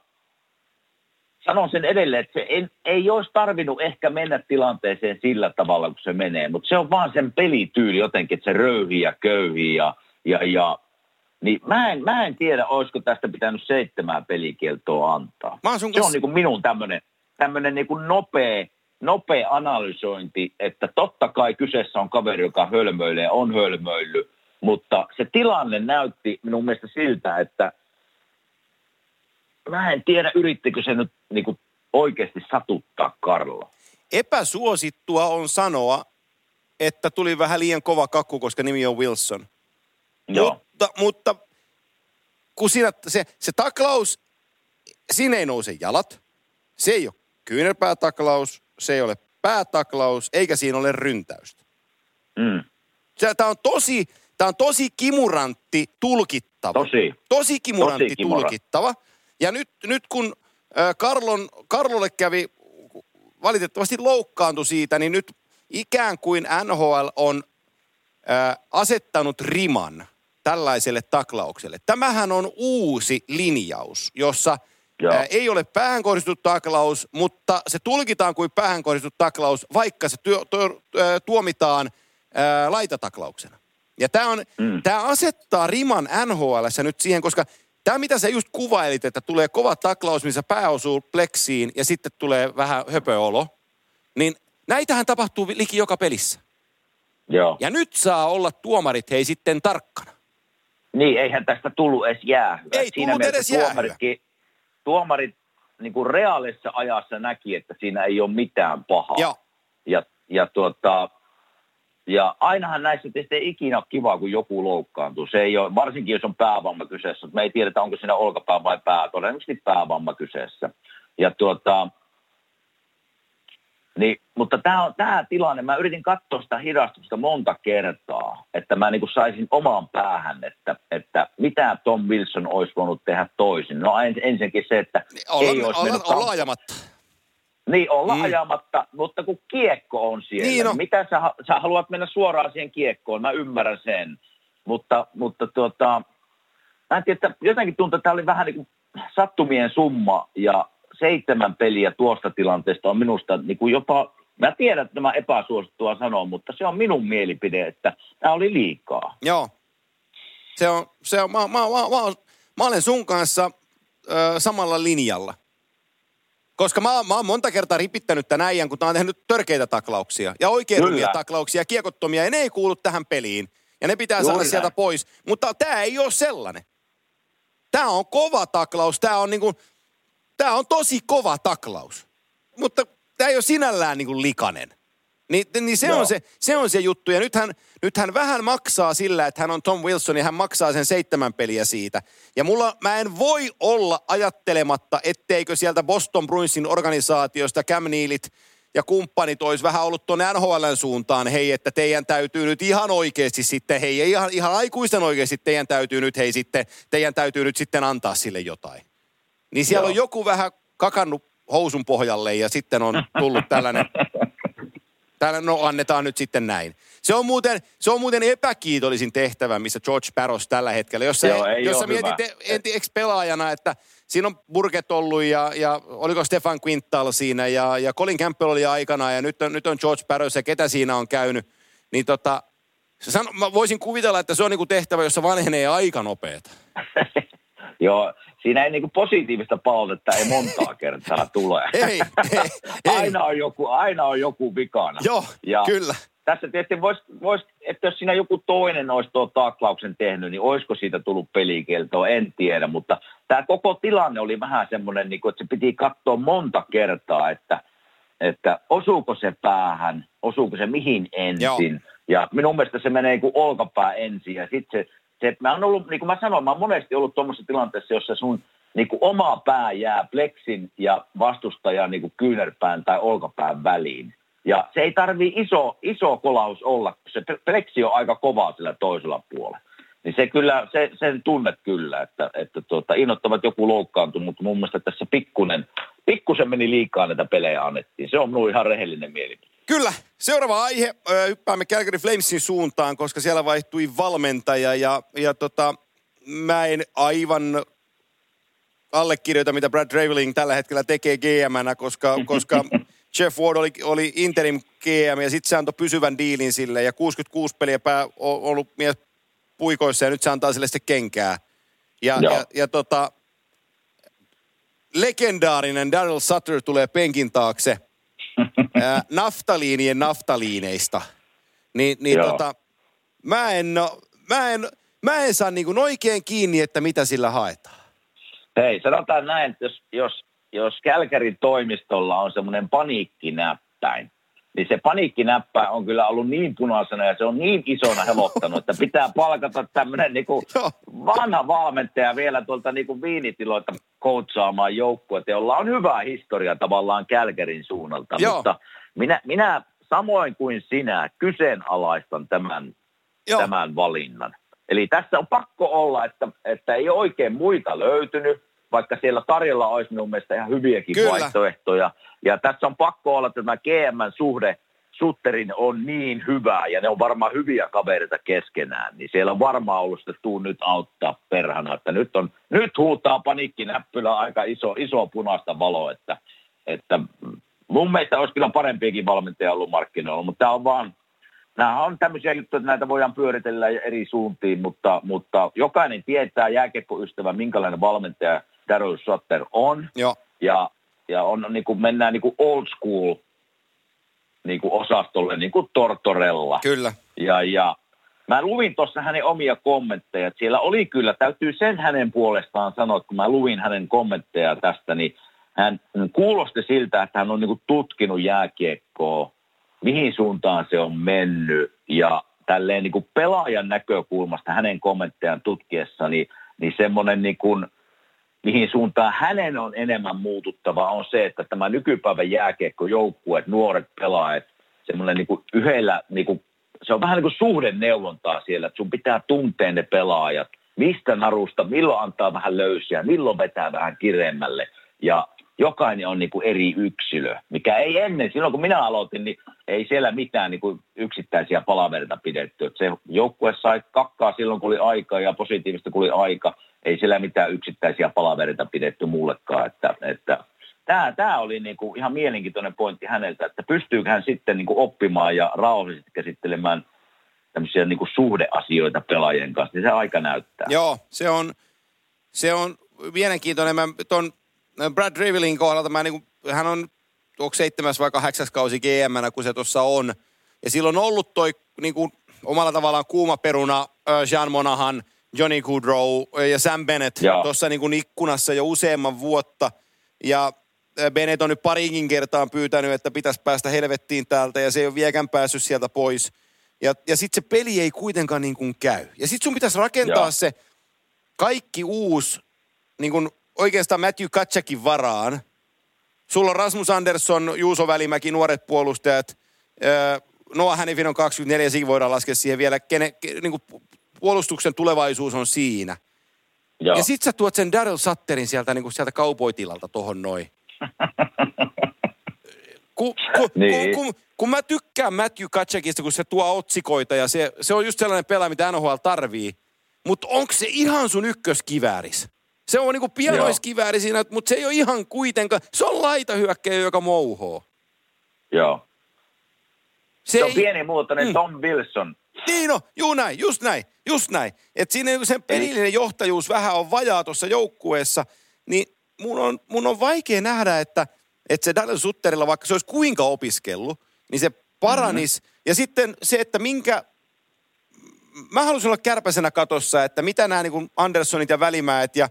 sanon sen edelleen, että se ei, ei olisi tarvinnut ehkä mennä tilanteeseen sillä tavalla, kun se menee, mutta se on vaan sen pelityyli jotenkin, että se röyhii ja köyhii ja, ja, ja niin mä en, mä en tiedä, olisiko tästä pitänyt seitsemää pelikieltoa antaa. Mä sun Se on kanssa- niin kuin minun tämmöinen tämmönen niin kuin nopea, nopea analysointi, että totta kai kyseessä on kaveri, joka hölmöilee, on hölmöillyt, mutta se tilanne näytti minun mielestä siltä, että mä en tiedä, yrittikö se nyt niin kuin oikeasti satuttaa Karlo. Epäsuosittua on sanoa, että tuli vähän liian kova kakku, koska nimi on Wilson. Joo. Mutta, mutta kun siinä, se, se taklaus, siinä ei nouse jalat. Se ei ole kyynärpäätaklaus, se ei ole päätaklaus, eikä siinä ole ryntäystä. Mm. Tämä on tosi, tämä on tosi kimurantti tulkittava. Tosi. Tosi kimurantti Tosi kimura- tulkittava. Ja nyt, nyt kun Karlon, Karlolle kävi valitettavasti loukkaantui siitä, niin nyt ikään kuin NHL on asettanut riman tällaiselle taklaukselle. Tämähän on uusi linjaus, jossa Joo. ei ole päähän kohdistettu taklaus, mutta se tulkitaan kuin päähän kohdistettu taklaus, vaikka se työ, ää, tuomitaan ää, laitataklauksena. Ja tämä Mm. tää asettaa riman NHLssä nyt siihen, koska tämä mitä sä just kuvailit, että tulee kova taklaus, missä pää osuu pleksiin ja sitten tulee vähän höpöolo, niin näitähän tapahtuu liki joka pelissä. Joo. Ja nyt saa olla tuomarit hei sitten tarkkana. Niin, eihän tästä tullut edes jäähyä. Ei tullut mielessä edes. Tuomaritkin, tuomarit niin kuin reaalissa ajassa näki, että siinä ei ole mitään pahaa. Joo. Ja, ja, tuota, ja ainahan näissä tietysti ei ikinä ole kiva, kun joku loukkaantuu. Se ei ole, varsinkin jos on päävamma kyseessä. Me ei tiedetä, onko siinä olkapää vai pää. Todennäköisesti päävamma kyseessä. Ja tuota, niin, mutta tämä on tämä tilanne. Mä yritin katsoa sitä hidastusta monta kertaa, että mä niin saisin omaan päähän, että, että mitä Tom Wilson olisi voinut tehdä toisin. No ens, ensinnäkin se, että Olla, ei olisi olla, mennyt olla ajamatta. Niin, olla Mm. ajamatta, mutta kun kiekko on siellä, Niin on. mitä sä, sä haluat mennä suoraan siihen kiekkoon, mä ymmärrän sen. Mutta, mutta tuota, mä en tiedä, että jotenkin tuntuu, että tämä oli vähän niin kuin sattumien summa ja seitsemän peliä tuosta tilanteesta on minusta niin kuin jopa, mä tiedän, että tämä epäsuosittua sanoa, mutta se on minun mielipide, että tämä oli liikaa. Joo. Se on, se on, mä, mä, mä, mä, mä olen sun kanssa ö, samalla linjalla. Koska mä, mä oon monta kertaa ripittänyt tämän äijän, kun tää on tehnyt törkeitä taklauksia. Ja oikein Kyllä. rumia taklauksia, kiekottomia, ja ne ei kuulu tähän peliin. Ja ne pitää Juuri saada sieltä pois. Mutta tämä ei ole sellainen. Tämä on kova taklaus. Tämä on niinku, tää on tosi kova taklaus. Mutta tämä ei ole sinällään niinku likainen. Niin, niin se, on se, se on se juttu. Ja nythän, nythän vähän maksaa sillä, että hän on Tom Wilson ja hän maksaa sen seitsemän peliä siitä. Ja mulla, mä en voi olla ajattelematta, etteikö sieltä Boston Bruinsin organisaatiosta Cam Nealit ja kumppanit olisi vähän ollut tuonne NHLn suuntaan, hei, että teidän täytyy nyt ihan oikeasti sitten, hei, ihan, ihan aikuisten oikeasti teidän täytyy nyt, hei sitten, teidän täytyy nyt sitten antaa sille jotain. Niin siellä Joo. on joku vähän kakannut housun pohjalle ja sitten on tullut tällainen Täällä, no annetaan nyt sitten näin. Se on muuten, se on muuten epäkiitollisin tehtävä, missä George Barros tällä hetkellä. Jos sä, Joo, ei jos sä mietit e- enti ex-pelaajana, että siinä on Burket ollut ja, ja oliko Stefan Quintal siinä ja, ja Colin Campbell oli aikana ja nyt on, nyt on George Barros ja ketä siinä on käynyt. Niin tota, sano, mä voisin kuvitella, että se on niinku tehtävä, jossa vanhenee aika nopeeta. Joo, siinä ei niinku positiivista palautetta ei montaa kertaa tule. Ei, ei, ei. aina, on joku, aina on joku vikana. Joo, ja kyllä. Tässä tietysti voisi, vois, että jos siinä joku toinen olisi tuo taklauksen tehnyt, niin olisiko siitä tullut pelikieltoa, en tiedä. Mutta tämä koko tilanne oli vähän semmoinen, niin kuin, että se piti katsoa monta kertaa, että, että osuuko se päähän, osuuko se mihin ensin. Joo. Ja minun mielestä se menee kuin olkapää ensin ja sitten se, se mä oon ollut, niin kuin mä sanoin, mä oon monesti ollut tuommoisessa tilanteessa, jossa sun niin kuin oma pää jää pleksin ja vastustajan niin kuin kyynärpään tai olkapään väliin. Ja se ei tarvii iso, iso kolaus olla, kun se pleksi on aika kova sillä toisella puolella. Niin se kyllä, se, sen tunnet kyllä, että, että tuota, innoittavat joku loukkaantunut, mutta mun mielestä tässä pikkunen, pikkusen meni liikaa näitä pelejä annettiin. Se on minun ihan rehellinen mielipide. Kyllä. Seuraava aihe. Hyppäämme Calgary Flamesin suuntaan, koska siellä vaihtui valmentaja ja, ja tota, mä en aivan allekirjoita, mitä Brad Raveling tällä hetkellä tekee GM-nä, koska, koska Jeff Ward oli, oli interim GM ja sitten se antoi pysyvän diilin sille ja 66 peliä pää on ollut mies puikoissa ja nyt se antaa sille sitten kenkää. Ja, Joo. ja, ja tota, legendaarinen Daryl Sutter tulee penkin taakse ää, naftaliinien naftaliineista. Niin, niin Joo. tota, mä en, no, mä en, mä en saa niinku oikein kiinni, että mitä sillä haetaan. Hei, sanotaan näin, että jos, jos, jos Kälkärin toimistolla on semmoinen paniikkinäppäin, niin se paniikkinäppä on kyllä ollut niin punaisena ja se on niin isona helottanut, että pitää palkata tämmöinen niinku vanha valmentaja vielä tuolta niinku viinitiloilta coachaamaan joukkuetta, jolla on hyvä historia tavallaan Kälkärin suunnalta. Joo. Mutta minä, minä samoin kuin sinä kyseenalaistan tämän Joo. tämän valinnan. Eli tässä on pakko olla, että, että ei oikein muita löytynyt, vaikka siellä tarjolla olisi minun mielestä ihan hyviäkin Kyllä. vaihtoehtoja. Ja tässä on pakko olla, tämä GM-suhde Sutterin on niin hyvä, ja ne on varmaan hyviä kavereita keskenään, niin siellä on varmaan ollut että tuu nyt auttaa perhana, että nyt, on, nyt huutaa paniikkinäppylä aika iso, iso punaista valoa, että, että mun mielestä olisi kyllä parempiakin valmentajia ollut markkinoilla, mutta tämä on vaan, nämä on tämmöisiä juttuja, että näitä voidaan pyöritellä eri suuntiin, mutta, mutta jokainen tietää jääkiekkoystävä, minkälainen valmentaja Daryl Sutter on, Joo. ja, ja on, niin kuin mennään niin kuin old school niin kuin osastolle, niin kuin Tortorella. Kyllä. Ja, ja mä luin tuossa hänen omia kommentteja, siellä oli kyllä, täytyy sen hänen puolestaan sanoa, että kun mä luin hänen kommentteja tästä, niin hän kuulosti siltä, että hän on niin kuin tutkinut jääkiekkoa, mihin suuntaan se on mennyt ja tälleen niin kuin pelaajan näkökulmasta hänen kommenttejaan tutkiessa, niin, niin semmoinen niin kuin, mihin suuntaan hänen on enemmän muututtava on se, että tämä nykypäivän jääkiekkojoukkueet, nuoret pelaajat, semmoinen niin kuin yhdellä, niin kuin, se on vähän niin kuin suhdeneuvontaa siellä, että sun pitää tuntea ne pelaajat, mistä narusta, milloin antaa vähän löysiä, milloin vetää vähän kireemmälle ja jokainen on niin kuin eri yksilö, mikä ei ennen, silloin kun minä aloitin, niin ei siellä mitään niin kuin yksittäisiä palaverita pidetty. Se joukkue sai kakkaa silloin, kun oli aika ja positiivista, kun oli aika. Ei siellä mitään yksittäisiä palaverita pidetty mullekaan. Että, että tämä, tämä oli niin kuin ihan mielenkiintoinen pointti häneltä, että pystyykö hän sitten niin kuin oppimaan ja rauhallisesti käsittelemään tämmöisiä niin kuin suhdeasioita pelaajien kanssa, niin se aika näyttää. Joo, se on, se on mielenkiintoinen. Mä ton Brad Rivelin kohdalta, mä niinku, hän on, onko seitsemäs vai kahdeksas kausi gm kun se tuossa on. Ja silloin on ollut toi niinku, omalla tavallaan kuuma peruna äh, Jean Monahan, Johnny Goodrow ja Sam Bennett tuossa niinku ikkunassa jo useamman vuotta. Ja äh, Bennett on nyt parinkin kertaan pyytänyt, että pitäisi päästä helvettiin täältä ja se ei ole vieläkään päässyt sieltä pois. Ja, ja sitten se peli ei kuitenkaan niin kuin käy. Ja sitten sun pitäisi rakentaa Joo. se kaikki uusi, niin kuin oikeastaan Matthew Katsakin varaan. Sulla on Rasmus Andersson, Juuso Välimäki, nuoret puolustajat. Noah Hannifin on 24, siinä voidaan laskea siihen vielä. Kene, ke, niin kuin puolustuksen tulevaisuus on siinä. Joo. Ja sit sä tuot sen Daryl Sutterin sieltä, niin kuin sieltä kaupoitilalta tohon noin. Ku, ku, Niin. ku, ku, kun mä tykkään Matthew Katsakista, kun se tuo otsikoita ja se, se on just sellainen pelaaja, mitä NHL tarvii. Mutta onko se ihan sun ykköskivääris? Se on niinku pianoiskivääri siinä, mutta se ei ole ihan kuitenkaan. Se on laitahyökkäjä, joka mouhoo. Joo. Se, Se on ei, pieni muotoinen Mm. Tom Wilson. Niin no, juu näin, just näin, just näin. Että siinä niinku sen pelillinen johtajuus vähän on vajaa tuossa joukkueessa, niin mun on, mun on vaikea nähdä, että, että se Daniel Sutterilla, vaikka se olisi kuinka opiskellut, niin se paranis. Mm-hmm. Ja sitten se, että minkä, mä haluaisin olla kärpäsenä katossa, että mitä nämä niin Anderssonit ja Välimäet ja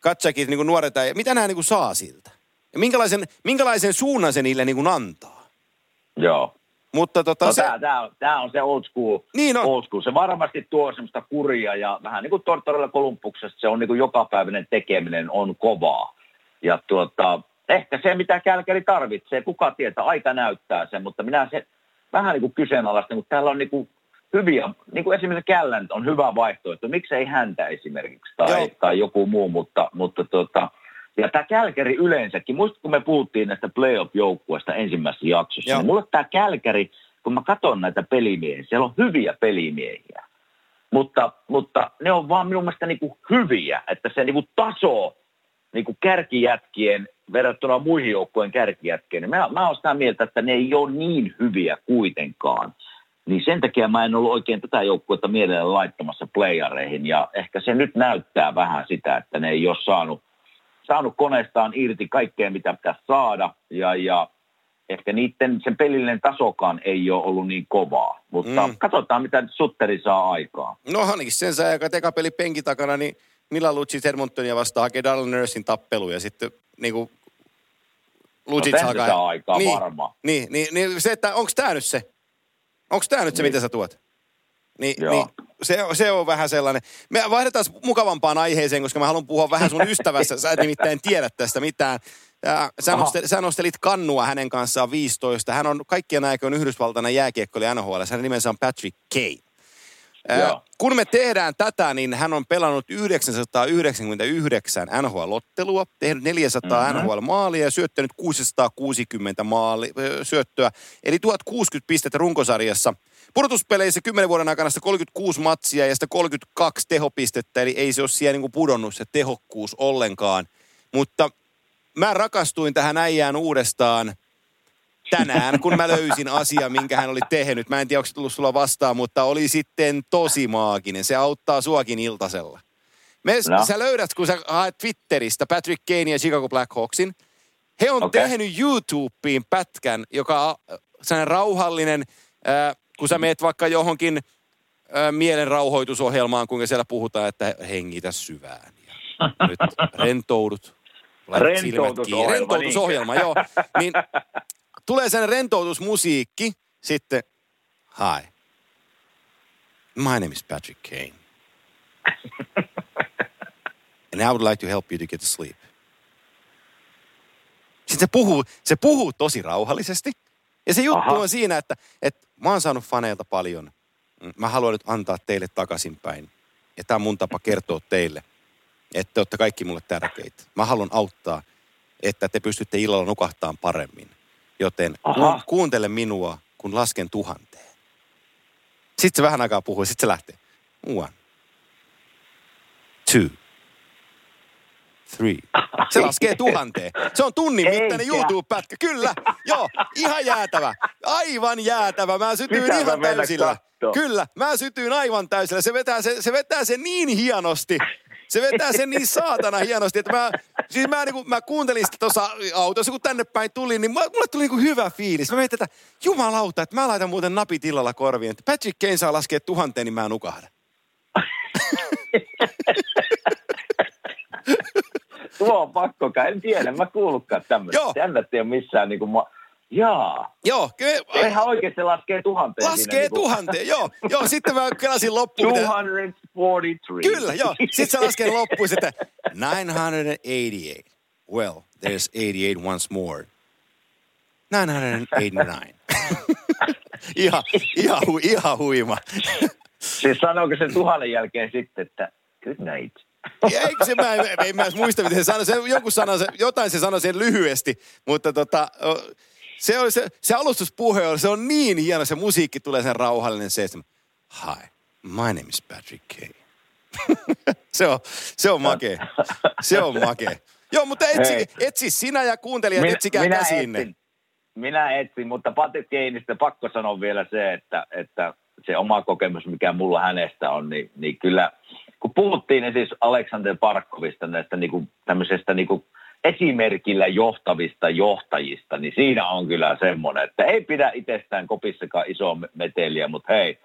Katsakit niin nuoret, ja mitä nämä niin saa siltä. Ja minkälaisen, minkälaisen suunnan se niille niin antaa. Joo. Mutta tota No se, tämä, tämä, tämä on se old school. Niin on. Old school. Se varmasti tuo semmoista kuria ja vähän niin kuin Tortorella Kolumbuksessa se on niin kuin jokapäiväinen tekeminen on kovaa. Ja tuota, ehkä se, mitä Kälkäri tarvitsee, kuka tietää, aika näyttää sen, mutta minä se vähän niin kuin kyseenalaistan, kun täällä on niin kuin hyviä, niin kuin esimerkiksi Källän on hyvä vaihtoehto, miksei häntä esimerkiksi tai, Joo. tai joku muu, mutta, mutta tuota, ja tämä Kälkäri yleensäkin, muistatko kun me puhuttiin näistä playoff-joukkueista ensimmäisessä jaksossa, Joo. niin mulle tämä Kälkäri, kun mä katson näitä pelimiehiä, siellä on hyviä pelimiehiä, mutta, mutta ne on vaan minun mielestä niinku hyviä, että se niinku taso niinku kärkijätkien verrattuna muihin joukkueen kärkijätkien, niin mä, mä oon sitä mieltä, että ne ei ole niin hyviä kuitenkaan. Niin sen takia mä en ollut oikein tätä joukkuetta mielellä laittamassa playareihin, ja ehkä se nyt näyttää vähän sitä, että ne ei ole saanut, saanut koneestaan irti kaikkea, mitä pitäisi saada, ja, ja ehkä niiden, sen pelillinen tasokaan ei ole ollut niin kovaa. Mutta Mm. katsotaan, mitä Sutteri saa aikaa. No ainakin sen saa, joka tekapeli penkin takana, niin Mila Lucic Edmontonia vastaan hakee Darrell Nursin tappelu ja sitten niin kuin Lucic No, alkaa... saa aikaa niin, varmaan. Niin, niin, niin se, että onko tämä nyt se? Onko tämä nyt se, Niin. mitä sä tuot? Niin, Joo. niin se, on- se on vähän sellainen. Me vaihdetaan mukavampaan aiheeseen, koska mä haluan puhua vähän sun ystävässä. Sä et nimittäin tiedä tästä mitään. Ja sä, nostel, sä nostelit kannua hänen kanssaan 15. Hän on kaikkien aikojen Yhdysvaltainen jääkiekkoilija NHL. Hänen nimensä on Patrick Kane. Kun me tehdään tätä, niin hän on pelannut 999 NHL-ottelua, tehnyt 400 Mhm. mm-hmm. NHL-maalia ja syöttänyt 660 maali, syöttöä, eli 1060 pistettä runkosarjassa. Pudotuspeleissä 10 vuoden aikana sitä 36 matsia ja sitä 32 tehopistettä, eli ei se ole siellä niin kuin pudonnut se tehokkuus ollenkaan. Mutta mä rakastuin tähän äijään uudestaan tänään, kun mä löysin asia, minkä hän oli tehnyt. Mä en tiedä, onko se tullut sulla vastaan, mutta oli sitten tosi maaginen. Se auttaa suakin iltasella. Me, No. Sä löydät, kun sä haet Twitteristä Patrick Kane ja Chicago Blackhawksin. He on okay. Tehnyt YouTubeen pätkän, joka on rauhallinen, äh, kun sä meet vaikka johonkin äh, mielenrauhoitusohjelmaan, kuinka siellä puhutaan, että hengitä syvään. Ja nyt rentoudut. Rentoutusohjelma, Rentoutusohjelma, joo. Niin tulee sen rentoutusmusiikki, sitten, hi, my name is Patrick Kane. And I would like to help you to get to sleep. Sitten se puhuu, se puhuu tosi rauhallisesti. Ja se juttu Aha. on siinä, että, että mä oon saanut faneilta paljon. Mä haluan nyt antaa teille takaisinpäin. Ja tämä on mun tapa kertoa teille, että te olette kaikki mulle tärkeitä. Mä haluan auttaa, että te pystytte illalla nukahtaan paremmin. Joten Aha. kuuntele minua, kun lasken tuhanteen. Sitten se vähän aikaa puhuu, sitten se lähtee. One, two, three. Se laskee tuhanteen. Se on tunnin Eikä. mittainen YouTube-pätkä. Kyllä, joo, ihan jäätävä. Aivan jäätävä. Mä sytyin Pitää ihan mennä täysillä. kattoo. Kyllä, mä sytyin aivan täysillä. Se vetää, se, se vetää sen niin hienosti. Se vetää sen niin saatana hienosti, että mä, siis mä, niin mä kuuntelin sitä tuossa autossa, kun tänne päin tulin, niin mulle tuli niin hyvä fiilis. Mä mietin, että jumalauta, että mä laitan muuten napit illalla korviin. Että Patrick Kane saa laskea tuhanteen, niin mä nukahdan. Tuo on pakko. En tiedä, mä kuullutkaan tämmöistä. Tämmöistä ei ole missään niin kuin ma... Jaa. Joo, kyllä, Ihan oikeasti laskee tuhanteen. laskee siinä, niin kuin- tuhanteen, joo. Joo, sitten mä kelasin loppuun. mitä- 243. Kyllä, joo. Sitten se laskee loppuun sitten 988. Well, there's 88 once more. 989. ihan, ihan, hu, ihan huima. Siis sanooko se tuhannen jälkeen sitten, että good night. Ja Eikö se, mä, en, en mä muista, miten se sanoi. Se, joku sanoi, se, jotain se sanoi sen lyhyesti, mutta tota, se, oli se, se alustuspuhe oli, se on niin hieno, se musiikki tulee sen rauhallinen se, että hi, my name is Patrick Kay. se, on, se on makea. Se on makea. Joo, mutta etsi, etsi sinä ja kuuntelijat, etsikää käsiinne. etsin, minä etsin, mutta Patrick Keinistä pakko sanoa vielä se, että, että se oma kokemus, mikä mulla hänestä on, niin, niin kyllä, kun puhuttiin niin siis Aleksander Parkkovista, näistä niinku, tämmöisestä niinku esimerkillä johtavista johtajista, niin siinä on kyllä semmoinen, että ei pidä itsestään kopissakaan isoa me- meteliä, mutta hei,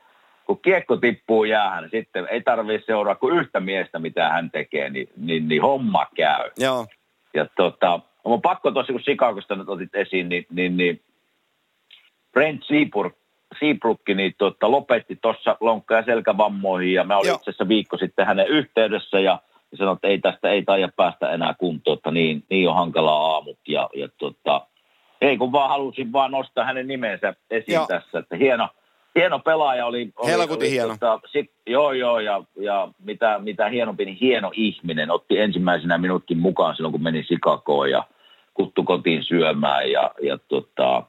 kun kiekko tippuu jäähän, niin sitten ei tarvitse seuraa kuin yhtä miestä, mitä hän tekee, niin, niin, niin homma käy. Joo, Ja tota, on pakko tosi, kun Chicagosta nyt otit esiin, niin, niin, niin Brent Seabrook, Seabrook niin tota, lopetti tuossa lonkka- ja selkävammoihin ja mä olin Joo. itse asiassa viikko sitten hänen yhteydessä ja, ja sanoin, että ei tästä ei taida päästä enää kuntoon, että niin, niin on hankala aamut ja, ja tota, ei kun vaan halusin vaan nostaa hänen nimensä esiin Joo. Tässä, että hieno, hieno pelaaja oli. oli Helkutin hieno. Tota, sit, joo, joo, ja, ja mitä, mitä hienompi, niin hieno ihminen. Otti ensimmäisenä minutkin mukaan silloin, kun meni Sikakoon ja kuttu kotiin syömään ja, ja tota,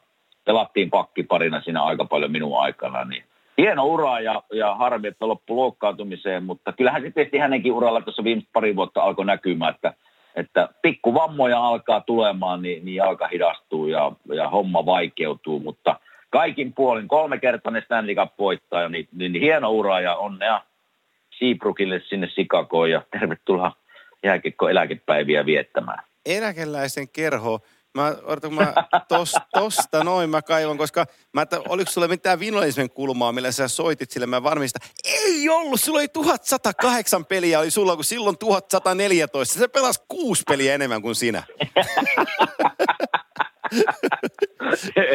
pelattiin pakkiparina siinä aika paljon minun aikana, niin hieno ura ja, ja harmi, että loppu loukkaantumiseen, mutta kyllähän se tietysti hänenkin uralla tuossa viimeiset pari vuotta alkoi näkymään, että, että pikkuvammoja alkaa tulemaan, niin, niin jalka hidastuu ja, ja homma vaikeutuu, mutta kaikin puolin kolmekertainen Stanley Cup voittaja, niin, niin, niin hieno ura ja onnea Seabrookille sinne Sikakoon ja tervetuloa jääkiekko eläkepäiviä viettämään. eläkeläisen kerho. Mä, odotan, mä tos, tosta noin mä kaivan, koska mä että oliko sulla mitään vinolismen kulmaa, millä sä soitit sille, mä varmistan. Ei ollut, sulla oli 1108 peliä, oli sulla, kun silloin 1114. Se pelasi kuusi peliä enemmän kuin sinä.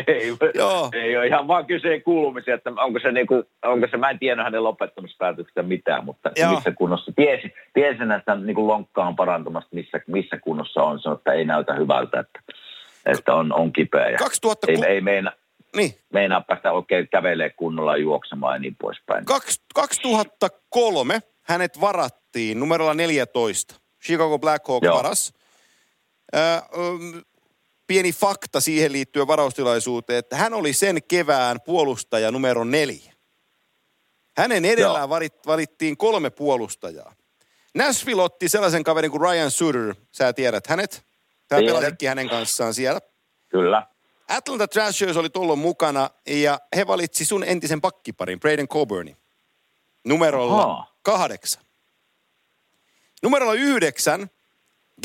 ei, Joo. ei ole ihan vaan kyse kuulumisia, että onko se, niinku, onko se, mä en tiennyt hänen lopettamispäätöksestä mitään, mutta Joo. missä kunnossa, tiesi, tiesin, että niinku lonkka on parantumasta, missä, missä kunnossa on, sanoi, että ei näytä hyvältä, että, että on, on kipeä ja 2000, ei, ei meina, niin, meinaa päästä oikein kävelee kunnolla juoksemaan ja niin poispäin. Kaks- 2003 hänet varattiin numerolla 14. Chicago Blackhawks Joo. varas. Pieni fakta siihen liittyen varaustilaisuuteen, että hän oli sen kevään puolustaja numero neljä. Hänen edellään Joo. varit, valittiin kolme puolustajaa. Nashville otti sellaisen kaverin kuin Ryan Suter, sä tiedät hänet. Tää Tiedän. pelasitkin hänen kanssaan siellä. Kyllä. Atlanta Thrashers oli tuolloin mukana ja he valitsi sun entisen pakkiparin, Braden Coburnin, numerolla Ahaa. kahdeksan. Numerolla yhdeksän,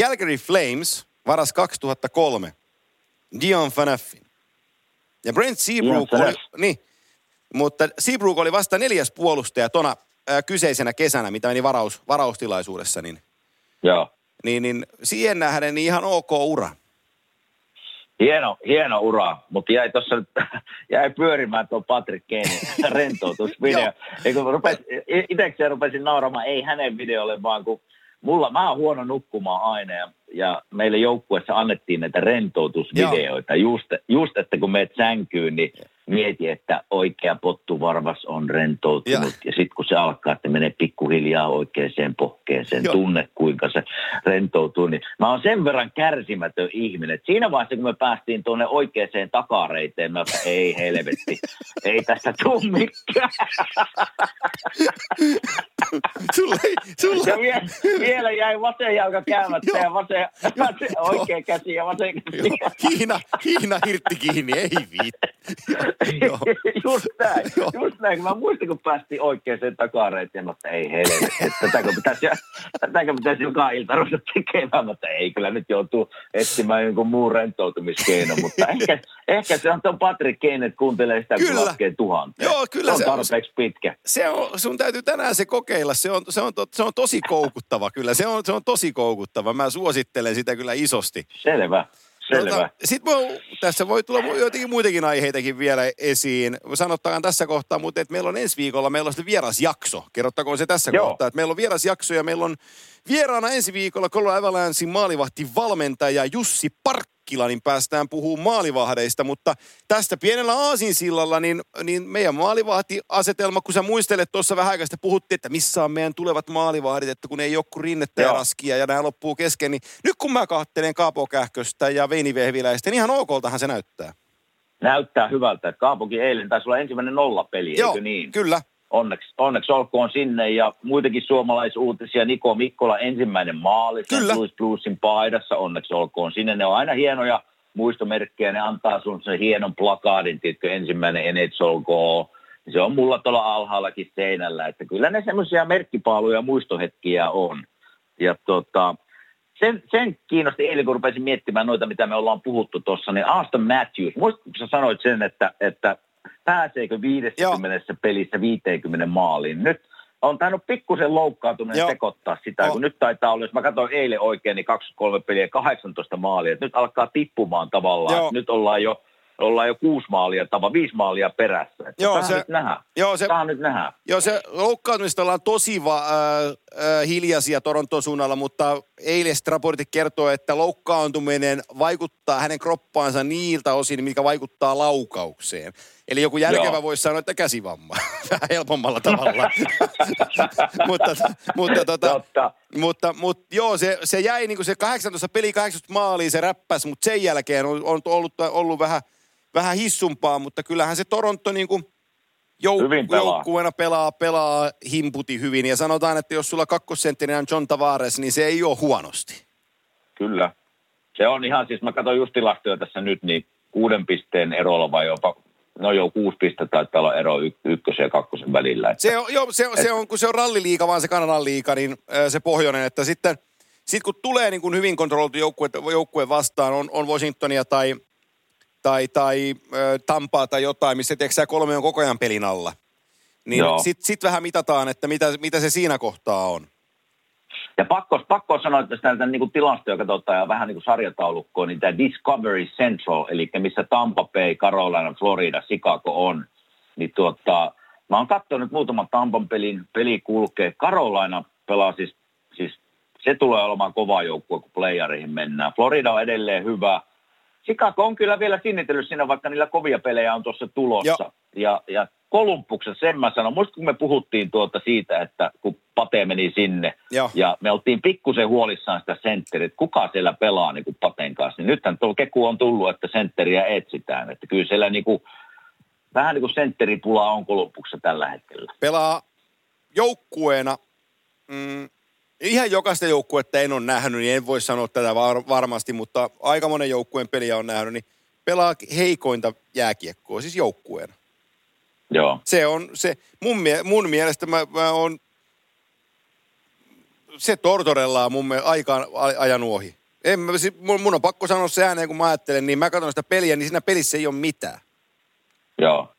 Calgary Flames varas 2003, Dion Phaneufin. Ja Brent Seabrook oli, niin, mutta Seabrook oli vasta neljäs puolustaja tona äh, kyseisenä kesänä, mitä meni varaus, varaustilaisuudessa, niin, Joo. Niin, niin siihen nähden niin ihan ok ura. Hieno, hieno ura, mutta jäi tuossa jäi pyörimään tuo Patrick Kanein rentoutusvideo. Ja kun rupes, itsekseen rupesin nauramaan, ei hänen videolle, vaan kun mulla, mä oon huono nukkumaan aina ja, ja meille joukkueessa annettiin näitä rentoutusvideoita. Just, just, että kun meet sänkyyn, niin mieti, että oikea pottuvarvas on rentoutunut. Ja. Ja, sitten kun se alkaa, että menee pikkuhiljaa oikeaan pohkeeseen, Joo. tunne kuinka se rentoutuu. Niin mä oon sen verran kärsimätön ihminen, että siinä vaiheessa kun me päästiin tuonne oikeaan takareiteen, mä että ei helvetti, ei tästä tuu mikään. Sulla ei, sulla, Ja vielä, vielä jäi vasen jalka käymättä Joo. ja vasen, vasen, oikea käsi ja vasen käsi. Joo, Hiina, Hiina hirtti kiinni, ei viitti. Just näin, just näin. Mä muistin, kun päästiin oikeaan takareiteen, mä että ei helvetti, että tätäkö pitäisi, tätäkö pitäisi joka ilta ruveta tekemään, mutta ei kyllä nyt joutuu etsimään jonkun muun rentoutumiskeino, mutta ehkä, ehkä se on tuon Patrick Kane, että kuuntelee sitä, kun laskee tuhanteen. Joo, kyllä se on on. tarpeeksi pitkä. Se on, sun täytyy tänään se kokeilla. Se on, se on, to, se on tosi koukuttava kyllä. Se on, se on tosi koukuttava. Mä suosittelen sitä kyllä isosti. Selvä, selvä. Sitten tässä voi tulla joitakin muitakin aiheitakin vielä esiin. Sanottakaan tässä kohtaa, mutta että meillä on ensi viikolla, meillä on sitten vierasjakso. Kerrottakoon se tässä Joo. kohtaa, että meillä on vierasjakso ja meillä on vieraana ensi viikolla Colorado Avalanchein maalivahti valmentaja Jussi Parkkila, niin päästään puhumaan maalivahdeista, mutta tästä pienellä aasinsillalla, niin, niin meidän maalivahtiasetelma, kun sä muistelet tuossa vähän aikaa puhuttiin, että missä on meidän tulevat maalivahdit, että kun ei joku rinnettä ja raskia ja nämä loppuu kesken, niin nyt kun mä kahtelen Kaapo Kähköstä ja Veini Vehviläistä, niin ihan okoltahan se näyttää. Näyttää hyvältä. että Kaapokin eilen taisi olla ensimmäinen nollapeli, Joo, eikö niin? kyllä. Onneksi, onneksi olkoon sinne ja muitakin suomalaisuutisia. Niko Mikkola ensimmäinen maali St. Kyllä. Louis Bluesin paidassa. Onneksi olkoon sinne. Ne on aina hienoja muistomerkkejä. Ne antaa sun sen hienon plakaadin, tiedätkö, ensimmäinen NHL. Se on mulla tuolla alhaallakin seinällä. Että kyllä ne semmoisia merkkipaaluja ja muistohetkiä on. Ja tota, sen, sen kiinnosti eilen, kun rupesin miettimään noita, mitä me ollaan puhuttu tuossa, niin Aston Matthews, muistatko sä sanoit sen, että, että pääseekö 50 pelissä 50 maaliin? Nyt on tainnut pikkusen loukkaantuminen Joo. sekoittaa sitä, Joo. kun nyt taitaa olla, jos mä katsoin eilen oikein, niin 23 peliä 18 maalia. Et nyt alkaa tippumaan tavallaan. Joo. Nyt ollaan jo, ollaan jo kuusi maalia, tava, viisi maalia perässä. Et Joo, se- nyt. Joo, se, nyt nähdä. Joo, se loukkaantumista ollaan tosi va, äh, äh, hiljaisia Toronton suunnalla, mutta eiles raportit kertoo, että loukkaantuminen vaikuttaa hänen kroppaansa niiltä osin, mikä vaikuttaa laukaukseen. Eli joku järkevä Joo. voisi sanoa, että käsivamma. Vähän helpommalla tavalla. mutta, mutta, tota, Totta. mutta, mutta joo, se, se jäi niin kuin se 18 peli 18 maaliin, se räppäs, mutta sen jälkeen on, on ollut, ollut vähän, vähän hissumpaa, mutta kyllähän se Toronto niin kuin jouk- pelaa. joukkueena pelaa, pelaa himputi hyvin. Ja sanotaan, että jos sulla kakkosenttinen on John Tavares, niin se ei ole huonosti. Kyllä. Se on ihan, siis mä katson just tilastoja tässä nyt, niin kuuden pisteen erolla vai jopa, no joo, kuusi pistettä taitaa olla ero y- ykkösen ja kakkosen välillä. Että Se on, joo, se, on- se on, kun se on ralliliiga, vaan se Kanadan liiga, niin se pohjoinen, että sitten sitten kun tulee niin kuin hyvin kontrolloitu joukkue, joukkue vastaan, on, on Washingtonia tai, tai, tai ö, Tampaa tai jotain, missä tiedätkö, kolme on koko ajan pelin alla. Niin sitten sit vähän mitataan, että mitä, mitä se siinä kohtaa on. Ja pakko, pakko sanoa, että sitä niin kuin tilastoja katsotaan ja vähän niin kuin sarjataulukkoa, niin tämä Discovery Central, eli missä Tampa Bay, Carolina, Florida, Chicago on, niin tuota, mä oon katsonut muutaman Tampan pelin, peli kulkee. Carolina pelaa siis, siis se tulee olemaan kova joukkue, kun playereihin mennään. Florida on edelleen hyvä. Chicago on kyllä vielä sinnitellyt siinä, vaikka niillä kovia pelejä on tuossa tulossa. Ja, ja Kolumbuksen, sen mä sanon, muista kun me puhuttiin tuota siitä, että kun Pate meni sinne, Joo. ja me oltiin pikkusen huolissaan sitä sentteriä, että kuka siellä pelaa niin kuin Paten kanssa, niin nythän tuo keku on tullut, että sentteriä etsitään, että kyllä siellä niin kuin, vähän niin kuin sentteripula on Kolumbuksessa tällä hetkellä. Pelaa joukkueena, mm, ihan jokaista joukkuetta en ole nähnyt, niin en voi sanoa tätä var- varmasti, mutta aika monen joukkueen peliä on nähnyt, niin pelaa heikointa jääkiekkoa, siis joukkueena. Joo. Se on se, mun, mie- mun mielestä mä, mä on, se Tortorella on mun mielestä aikaan a- ajanut ohi. En, mä, mun, mun on pakko sanoa se ääneen, kun mä ajattelen, niin mä katson sitä peliä, niin siinä pelissä ei ole mitään. Joo.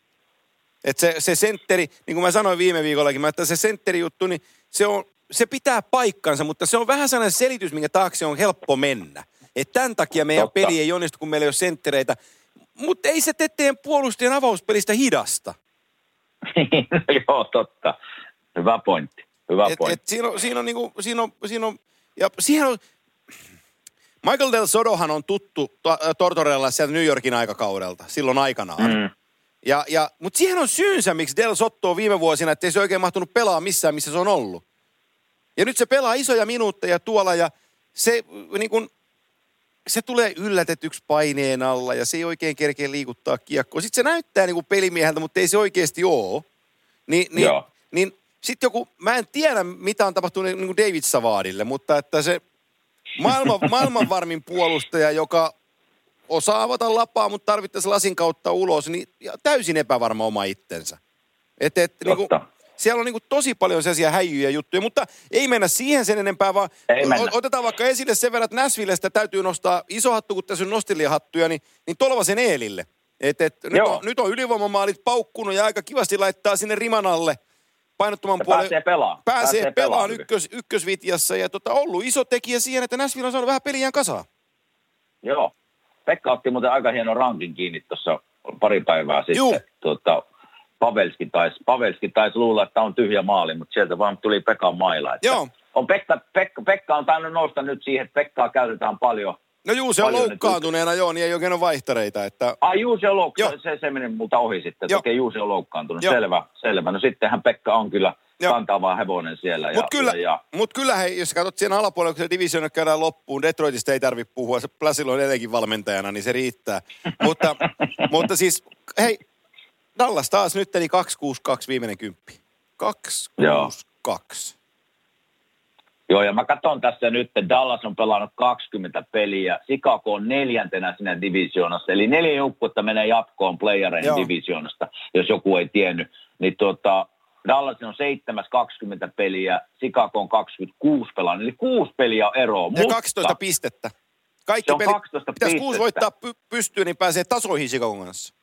Että se, se sentteri, niin kuin mä sanoin viime viikollakin, mä, että se sentteri juttu, niin se, on, se pitää paikkansa, mutta se on vähän sellainen selitys, minkä taakse on helppo mennä. Että tämän takia meidän Totta. peli ei onnistu, kun meillä ei ole senttereitä. Mutta ei se tee teidän puolustajan avauspelistä hidasta. Joo, totta. Hyvä pointti. Hyvä Et, pointti. et siinä on, siinä on, niinku, siinä on, siinä on, ja siihen on, Michael Del Sodohan on tuttu to- Tortorella sieltä New Yorkin aikakaudelta, silloin aikanaan. Mm. Ja, ja, Mutta siihen on syynsä, miksi Del Sotto on viime vuosina, että ei se oikein mahtunut pelaa missään, missä se on ollut. Ja nyt se pelaa isoja minuutteja tuolla ja se, niin kun, se tulee yllätetyksi paineen alla ja se ei oikein kerkeä liikuttaa kiekkoa. Sitten se näyttää niin kuin pelimieheltä, mutta ei se oikeasti ole. Ni, niin, Joo. niin sitten joku, mä en tiedä mitä on tapahtunut niin kuin David Savadille, mutta että se maailman, maailman varmin puolustaja, joka osaa avata lapaa, mutta tarvittaisiin lasin kautta ulos, niin ja täysin epävarma oma itsensä. Et, et, niinku, Totta. Siellä on niinku tosi paljon sellaisia häijyjä juttuja, mutta ei mennä siihen sen enempää, vaan otetaan vaikka esille sen verran, että Näsvillestä täytyy nostaa iso hattu, kun tässä on nostilijahattuja, niin, niin Tolvasen Eelille. Et, et, nyt, Joo. on, nyt on ylivoimamaalit paukkunut ja aika kivasti laittaa sinne riman alle painottoman puolen. pääsee pelaamaan. Pääsee, Pääsee pelaan pelaamaan. ykkös, ykkösvitjassa ja tota, ollut iso tekijä siihen, että Näsville on saanut vähän peliään kasaan. Joo. Pekka otti muuten aika hieno rankin kiinni tuossa pari päivää sitten. Juu. Tuota, Pavelski taisi Pavelski tais luulla, että on tyhjä maali, mutta sieltä vaan tuli Pekan maila. Että Joo. On Pekka, Pekka, Pekka on tainnut nousta nyt siihen, että Pekkaa käytetään paljon. No juu, se on loukkaantuneena, joo, niin ei oikein ole vaihtareita. Että, Ai juu, se on Joo. loukkaantunut. Se, se meni multa ohi sitten. Okei, juu, se on loukkaantunut. Joo. Selvä, selvä. No sittenhän Pekka on kyllä Joo. kantava hevonen siellä. Mutta kyllä, ja, ja, mut kyllä hei, jos katsot siinä alapuolella, kun se divisioona käydään loppuun, Detroitista ei tarvitse puhua, se Plasil on edelleenkin valmentajana, niin se riittää. mutta, mutta siis, hei, Dallas taas nyt eli 262 viimeinen kymppi. 262. Joo, ja mä katson tässä nyt, että Dallas on pelannut 20 peliä, Chicago on neljäntenä siinä divisioonassa, eli neljä joukkuetta menee jatkoon playereiden Joo. divisioonasta, jos joku ei tiennyt. Niin tuota, Dallas on seitsemäs 20 peliä, Chicago on 26 pelannut, eli kuusi peliä on eroa. Ja mutta 12 pistettä. Kaikki Se on pelit, 12 pitäisi kuusi voittaa py- pystyyn, niin pääsee tasoihin Chicagon kanssa.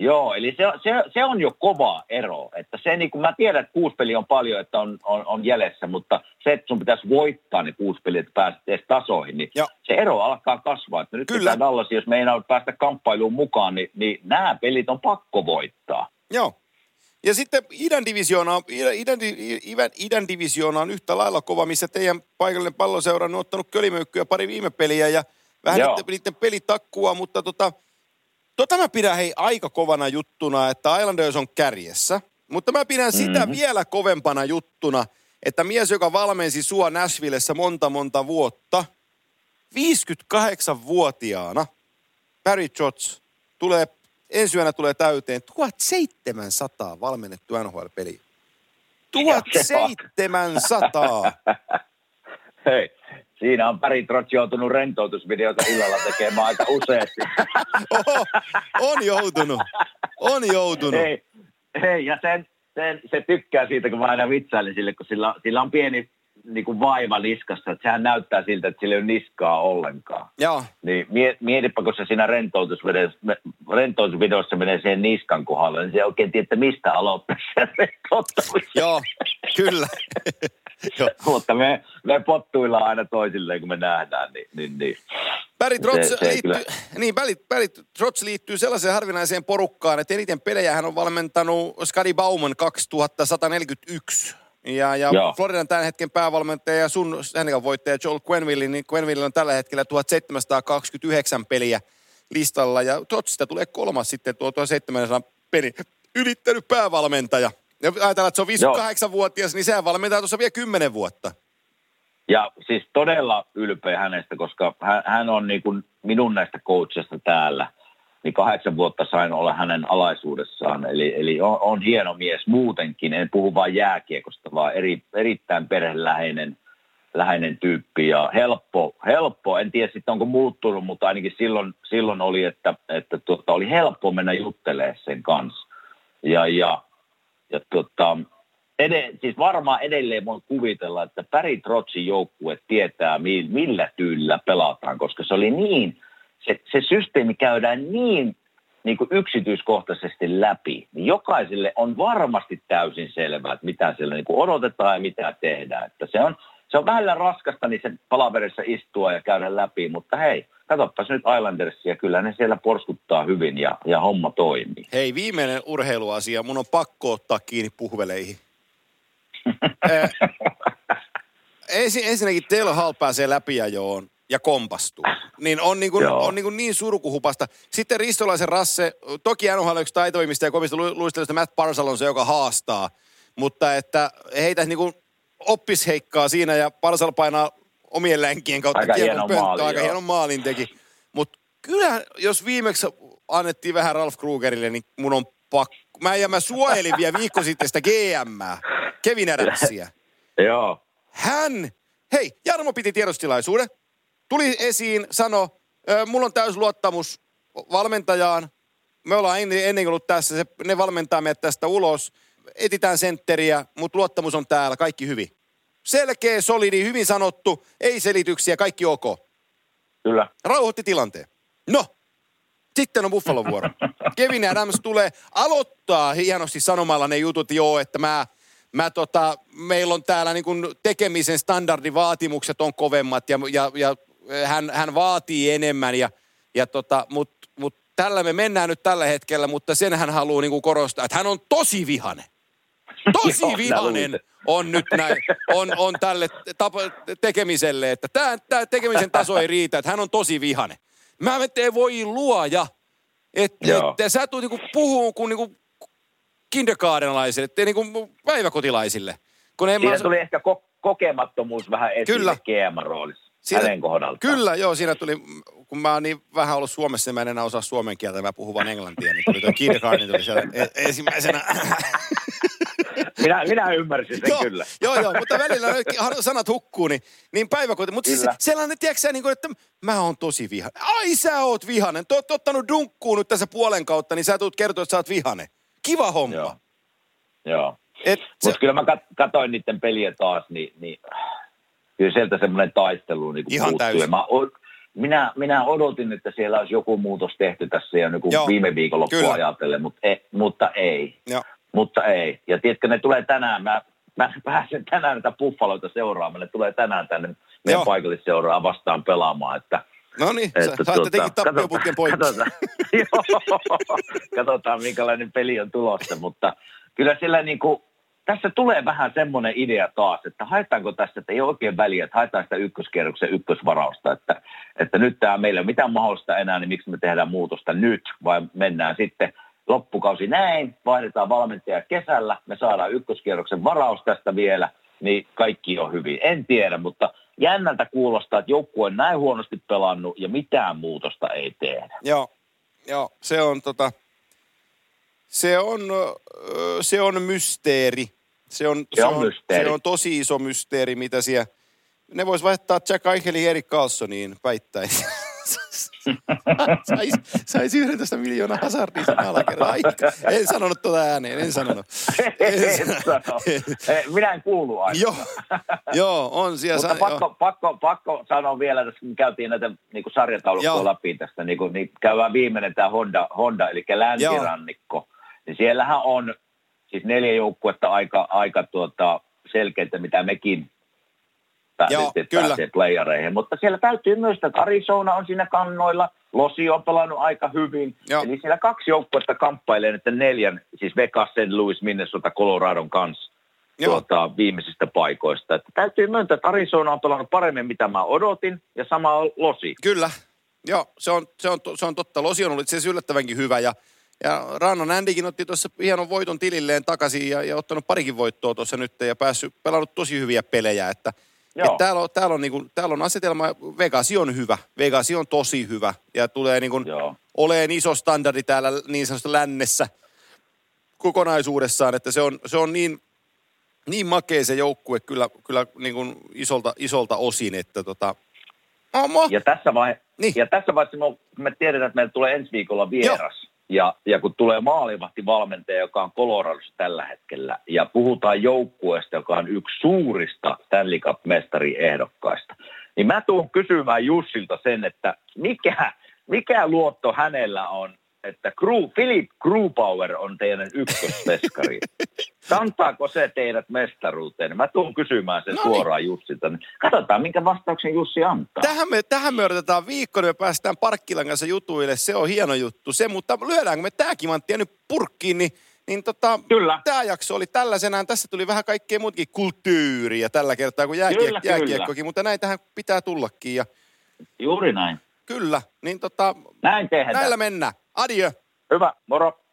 Joo, eli se, se, se on jo kova ero. Että se, niin kuin mä tiedän, että kuusi peliä on paljon, että on, on, on jäljessä, mutta se, että sun pitäisi voittaa ne kuusi peliä, että pääset edes tasoihin, niin Joo. se ero alkaa kasvaa. Että nyt Kyllä. Dallas, jos meinaa päästä kamppailuun mukaan, niin, niin nämä pelit on pakko voittaa. Joo. Ja sitten idän divisioona, idän, idän, idän, idän divisioona on yhtä lailla kova, missä teidän paikallinen palloseura on ottanut kölimöykkyä pari viime peliä ja vähän Joo. niiden, niiden pelitakkua, mutta tota, tota mä pidän hei aika kovana juttuna, että Islanders on kärjessä. Mutta mä pidän sitä Mhm. vielä kovempana juttuna, että mies, joka valmensi sua Nashvillessä monta monta vuotta, 58-vuotiaana, Barry Trotz, tulee, ensi yönä tulee täyteen 1700 valmennettu NHL-peliä. 1700! Hei, siinä on Päri Trotz joutunut rentoutusvideota illalla tekemään aika useasti. Oho, on joutunut. On joutunut. Hei, hei ja sen, sen, se tykkää siitä, kun mä aina vitsailin sille, kun sillä, sillä on pieni niin kuin vaiva niskassa, että sehän näyttää siltä, että sillä ei ole niskaa ollenkaan. Joo. Niin mie- mietipä, kun se siinä rentoutusvideossa, rentoutusvideossa menee siihen niskan kohdalle, niin se ei oikein tiedä, että mistä aloittaa se. Joo, kyllä. Mutta me, me pottuillaan aina toisilleen, kun me nähdään, niin, niin, niin. Barry Trotz, Se- se liittyy, kyllä. niin, Barry, Barry Trotz liittyy sellaiseen harvinaiseen porukkaan, että eniten pelejä hän on valmentanut Scotty Bauman 2141. Ja, ja Joo. Floridan tämän hetken päävalmentaja ja sun Stanley voittaja Joel Quenville, niin Quenville on tällä hetkellä 1729 peliä listalla. Ja Trotzista tulee kolmas sitten tuo 1700 peli ylittänyt päävalmentaja. Ja ajatellaan, että se on 58-vuotias, niin sehän valmentaa tuossa vielä 10 vuotta. Ja siis todella ylpeä hänestä, koska hän, hän on niin kuin minun näistä coachista täällä. Niin kahdeksan vuotta sain olla hänen alaisuudessaan. Eli, eli on, on hieno mies muutenkin. En puhu vain jääkiekosta, vaan eri, erittäin perheläheinen läheinen tyyppi ja helppo, helppo. En tiedä sitten onko muuttunut, mutta ainakin silloin, silloin oli, että, että tuota, oli helppo mennä juttelemaan sen kanssa. Ja, ja, ja tuota, ed- siis varmaan edelleen voin kuvitella, että Päri Trotsin joukkue tietää, mi- millä tyylillä pelataan, koska se oli niin, se, se systeemi käydään niin, niin kuin yksityiskohtaisesti läpi, niin jokaiselle on varmasti täysin selvää, että mitä siellä niin kuin odotetaan ja mitä tehdään. Että se on, se on vähän raskasta niin se palaverissa istua ja käydä läpi, mutta hei, katsopas nyt Islandersia, kyllä ne siellä porskuttaa hyvin ja, ja homma toimii. Hei, viimeinen urheiluasia. Mun on pakko ottaa kiinni puhveleihin. Eh, ensin, ensinnäkin Taylor Hall pääsee läpiajoon ja kompastuu. Niin on niin, kuin, Joo. on niin, kuin niin surkuhupasta. Sitten Ristolaisen Rasse, toki NHL on yksi taitoimista ja kovista lu- luistelusta Matt Parsal on se, joka haastaa. Mutta että heitä niin kuin oppis heikkaa siinä ja Parsal painaa omien länkien kautta Aika hieno pönttöön. maali, Aika joo. hieno maalin teki. Mutta kyllä, jos viimeksi annettiin vähän Ralf Krugerille, niin mun on pakko. Mä, ja mä suojelin vielä viikko sitten sitä GM, Kevin Adamsia. Joo, Hän, hei, Jarmo piti tiedostilaisuuden. Tuli esiin, sano, "Ö, mulla on täys luottamus valmentajaan. Me ollaan ennen, ennen ollut tässä, se, ne valmentaa meidät tästä ulos. Etitään sentteriä, mutta luottamus on täällä, kaikki hyvin. Selkeä, solidi, hyvin sanottu, ei selityksiä, kaikki ok. kyllä. Rauhoitti tilanteen. No, sitten on Buffalon vuoro. Kevin Adams tulee aloittaa hienosti sanomalla ne jutut, joo, että mä, mä tota, meillä on täällä niin kuin tekemisen standardivaatimukset on kovemmat ja, ja, ja hän, hän vaatii enemmän ja, ja tota, mutta mut tällä me mennään nyt tällä hetkellä, mutta sen hän haluaa niin korostaa, että hän on tosi vihane. Tosi Joo, minä vihanen luulin. on nyt näin, on, on tälle tapa, tekemiselle, että tämä, tämä tekemisen taso ei riitä, että hän on tosi vihane. Mä en voi luoja, että, Joo. että sä tulet niinku puhuu kuin niinku kindergartenlaisille, että niinku päiväkotilaisille. Kun en mä, Siinä tuli ehkä ko- kokemattomuus vähän esille Kyllä. GM-roolissa Siinä- hänen kohdaltaan. Kyllä, joo, siinä tuli, kun mä oon niin vähän ollut Suomessa, niin mä en enää osaa suomen kieltä, mä puhun vaan englantia, niin tuli tuo kindergarten tuli siellä e- ensimmäisenä. Minä, minä ymmärsin sen joo, kyllä. joo, joo, mutta välillä sanat hukkuu, niin, niin päiväkoti. Mutta siis sellainen, tiedätkö sä, niin kuin, että mä oon tosi vihainen. Ai sä oot vihainen. Te oot ottanut dunkkuun nyt tässä puolen kautta, niin sä tulet kertoa, että sä oot vihainen. Kiva homma. Joo. Joo. Et se, Mutta kyllä mä kat- katoin niiden peliä taas, niin, niin kyllä sieltä semmoinen taistelu niin Ihan täysin. Ja Mä, minä, minä odotin, että siellä olisi joku muutos tehty tässä jo niin viime viikonloppua ajatellen, mutta, ei, mutta ei. joo. Mutta ei. Ja tiedätkö, ne tulee tänään. Mä, mä pääsen tänään näitä buffaloita seuraamaan. Ne tulee tänään tänne meidän paikallisseuraa vastaan pelaamaan. Että, No niin, sä, että saatte tekin tappioputken poikki. katsotaan, katsotaan, minkälainen peli on tulossa. Mutta kyllä siellä niin kuin, tässä tulee vähän semmoinen idea taas, että haetaanko tässä, että ei ole oikein väliä, että haetaan sitä ykköskierroksen ykkösvarausta, että, että nyt tämä meillä ei ole mitään mahdollista enää, niin miksi me tehdään muutosta nyt, vai mennään sitten loppukausi näin, vaihdetaan valmentaja kesällä, me saadaan ykköskierroksen varaus tästä vielä, niin kaikki on hyvin. En tiedä, mutta jännältä kuulostaa, että joukkue on näin huonosti pelannut ja mitään muutosta ei tehdä. Joo, joo, se on tota, se on, se on mysteeri. Se on, Se on mysteeri. Se on tosi iso mysteeri, mitä siellä, ne vois vaihtaa Jack Eichelin Erik Carlsoniin päittäin. Sais, sais 11 miljoonaa hazardia sen alakerran. En sanonut tuota ääneen, en sanonut. En sano. Eh, Minä en kuulu aina. Joo, joo, on siellä. Mutta sa- pakko, pakko, pakko sanoa vielä, tässä kun käytiin näitä niin kuin sarjataulukkoja Joo. läpi tästä, niin, kuin, niin käydään viimeinen tämä Honda, Honda eli länsirannikko. Niin siellähän on siis neljä joukkuetta aika, aika tuota, selkeitä, mitä mekin Joo, pääsee, kyllä. pääsee playereihin. Mutta siellä täytyy myös, että Arizona on siinä kannoilla, Losi on pelannut aika hyvin. Joo. Eli siellä kaksi joukkuetta kamppailee että neljän, siis Vegas, St. Louis, Minnesota, Coloradon kanssa Joo. tuota, viimeisistä paikoista. Että täytyy myöntää, että Arizona on pelannut paremmin, mitä mä odotin, ja sama on Losi. Kyllä, joo, se on, se on, se on totta. Losi on ollut itse asiassa yllättävänkin hyvä ja, ja Rannan Andykin otti tuossa hienon voiton tililleen takaisin ja, ja ottanut parikin voittoa tuossa nyt ja päässyt pelannut tosi hyviä pelejä, että Joo. et täällä, on, täällä, on niinku, täällä on asetelma, Vegasi on hyvä, Vegasi on tosi hyvä ja tulee niinku, Joo. oleen iso standardi täällä niin sanotusta lännessä kokonaisuudessaan, että se on, se on niin, niin makea se joukkue kyllä, kyllä niin kuin isolta, isolta osin, että tota. Ja tässä, vaihe- Niin. ja tässä vaiheessa me, me tiedetään, että meillä tulee ensi viikolla vieras. Ja, ja kun tulee maalivahti valmentaja, joka on Coloradossa tällä hetkellä, ja puhutaan joukkueesta, joka on yksi suurista Stanley Cup-mestariehdokkaista, niin mä tuun kysymään Jussilta sen, että mikä, mikä luotto hänellä on, että Gru, Philip Grubauer on teidän ykkösmeskari. Kantaako se teidät mestaruuteen? Mä tuun kysymään sen No niin. suoraan Jussilta. Katsotaan, minkä vastauksen Jussi antaa. Tähän me, tähän me odotetaan viikko, niin me päästään Parkkilan kanssa jutuille. Se on hieno juttu. Se, mutta lyödäänkö me tää kimanttia nyt purkkiin, niin, niin tota, Kyllä. tämä jakso oli tällaisenaan. Tässä tuli vähän kaikkea muutakin kulttuuria tällä kertaa kuin jääkiek- Kyllä, kyllä. jääkiekkokin, mutta näitähän pitää tullakin. Ja Juuri näin. kyllä, niin tota, Näin tehdään. näillä mennään. Adieu. Hyvä, moro.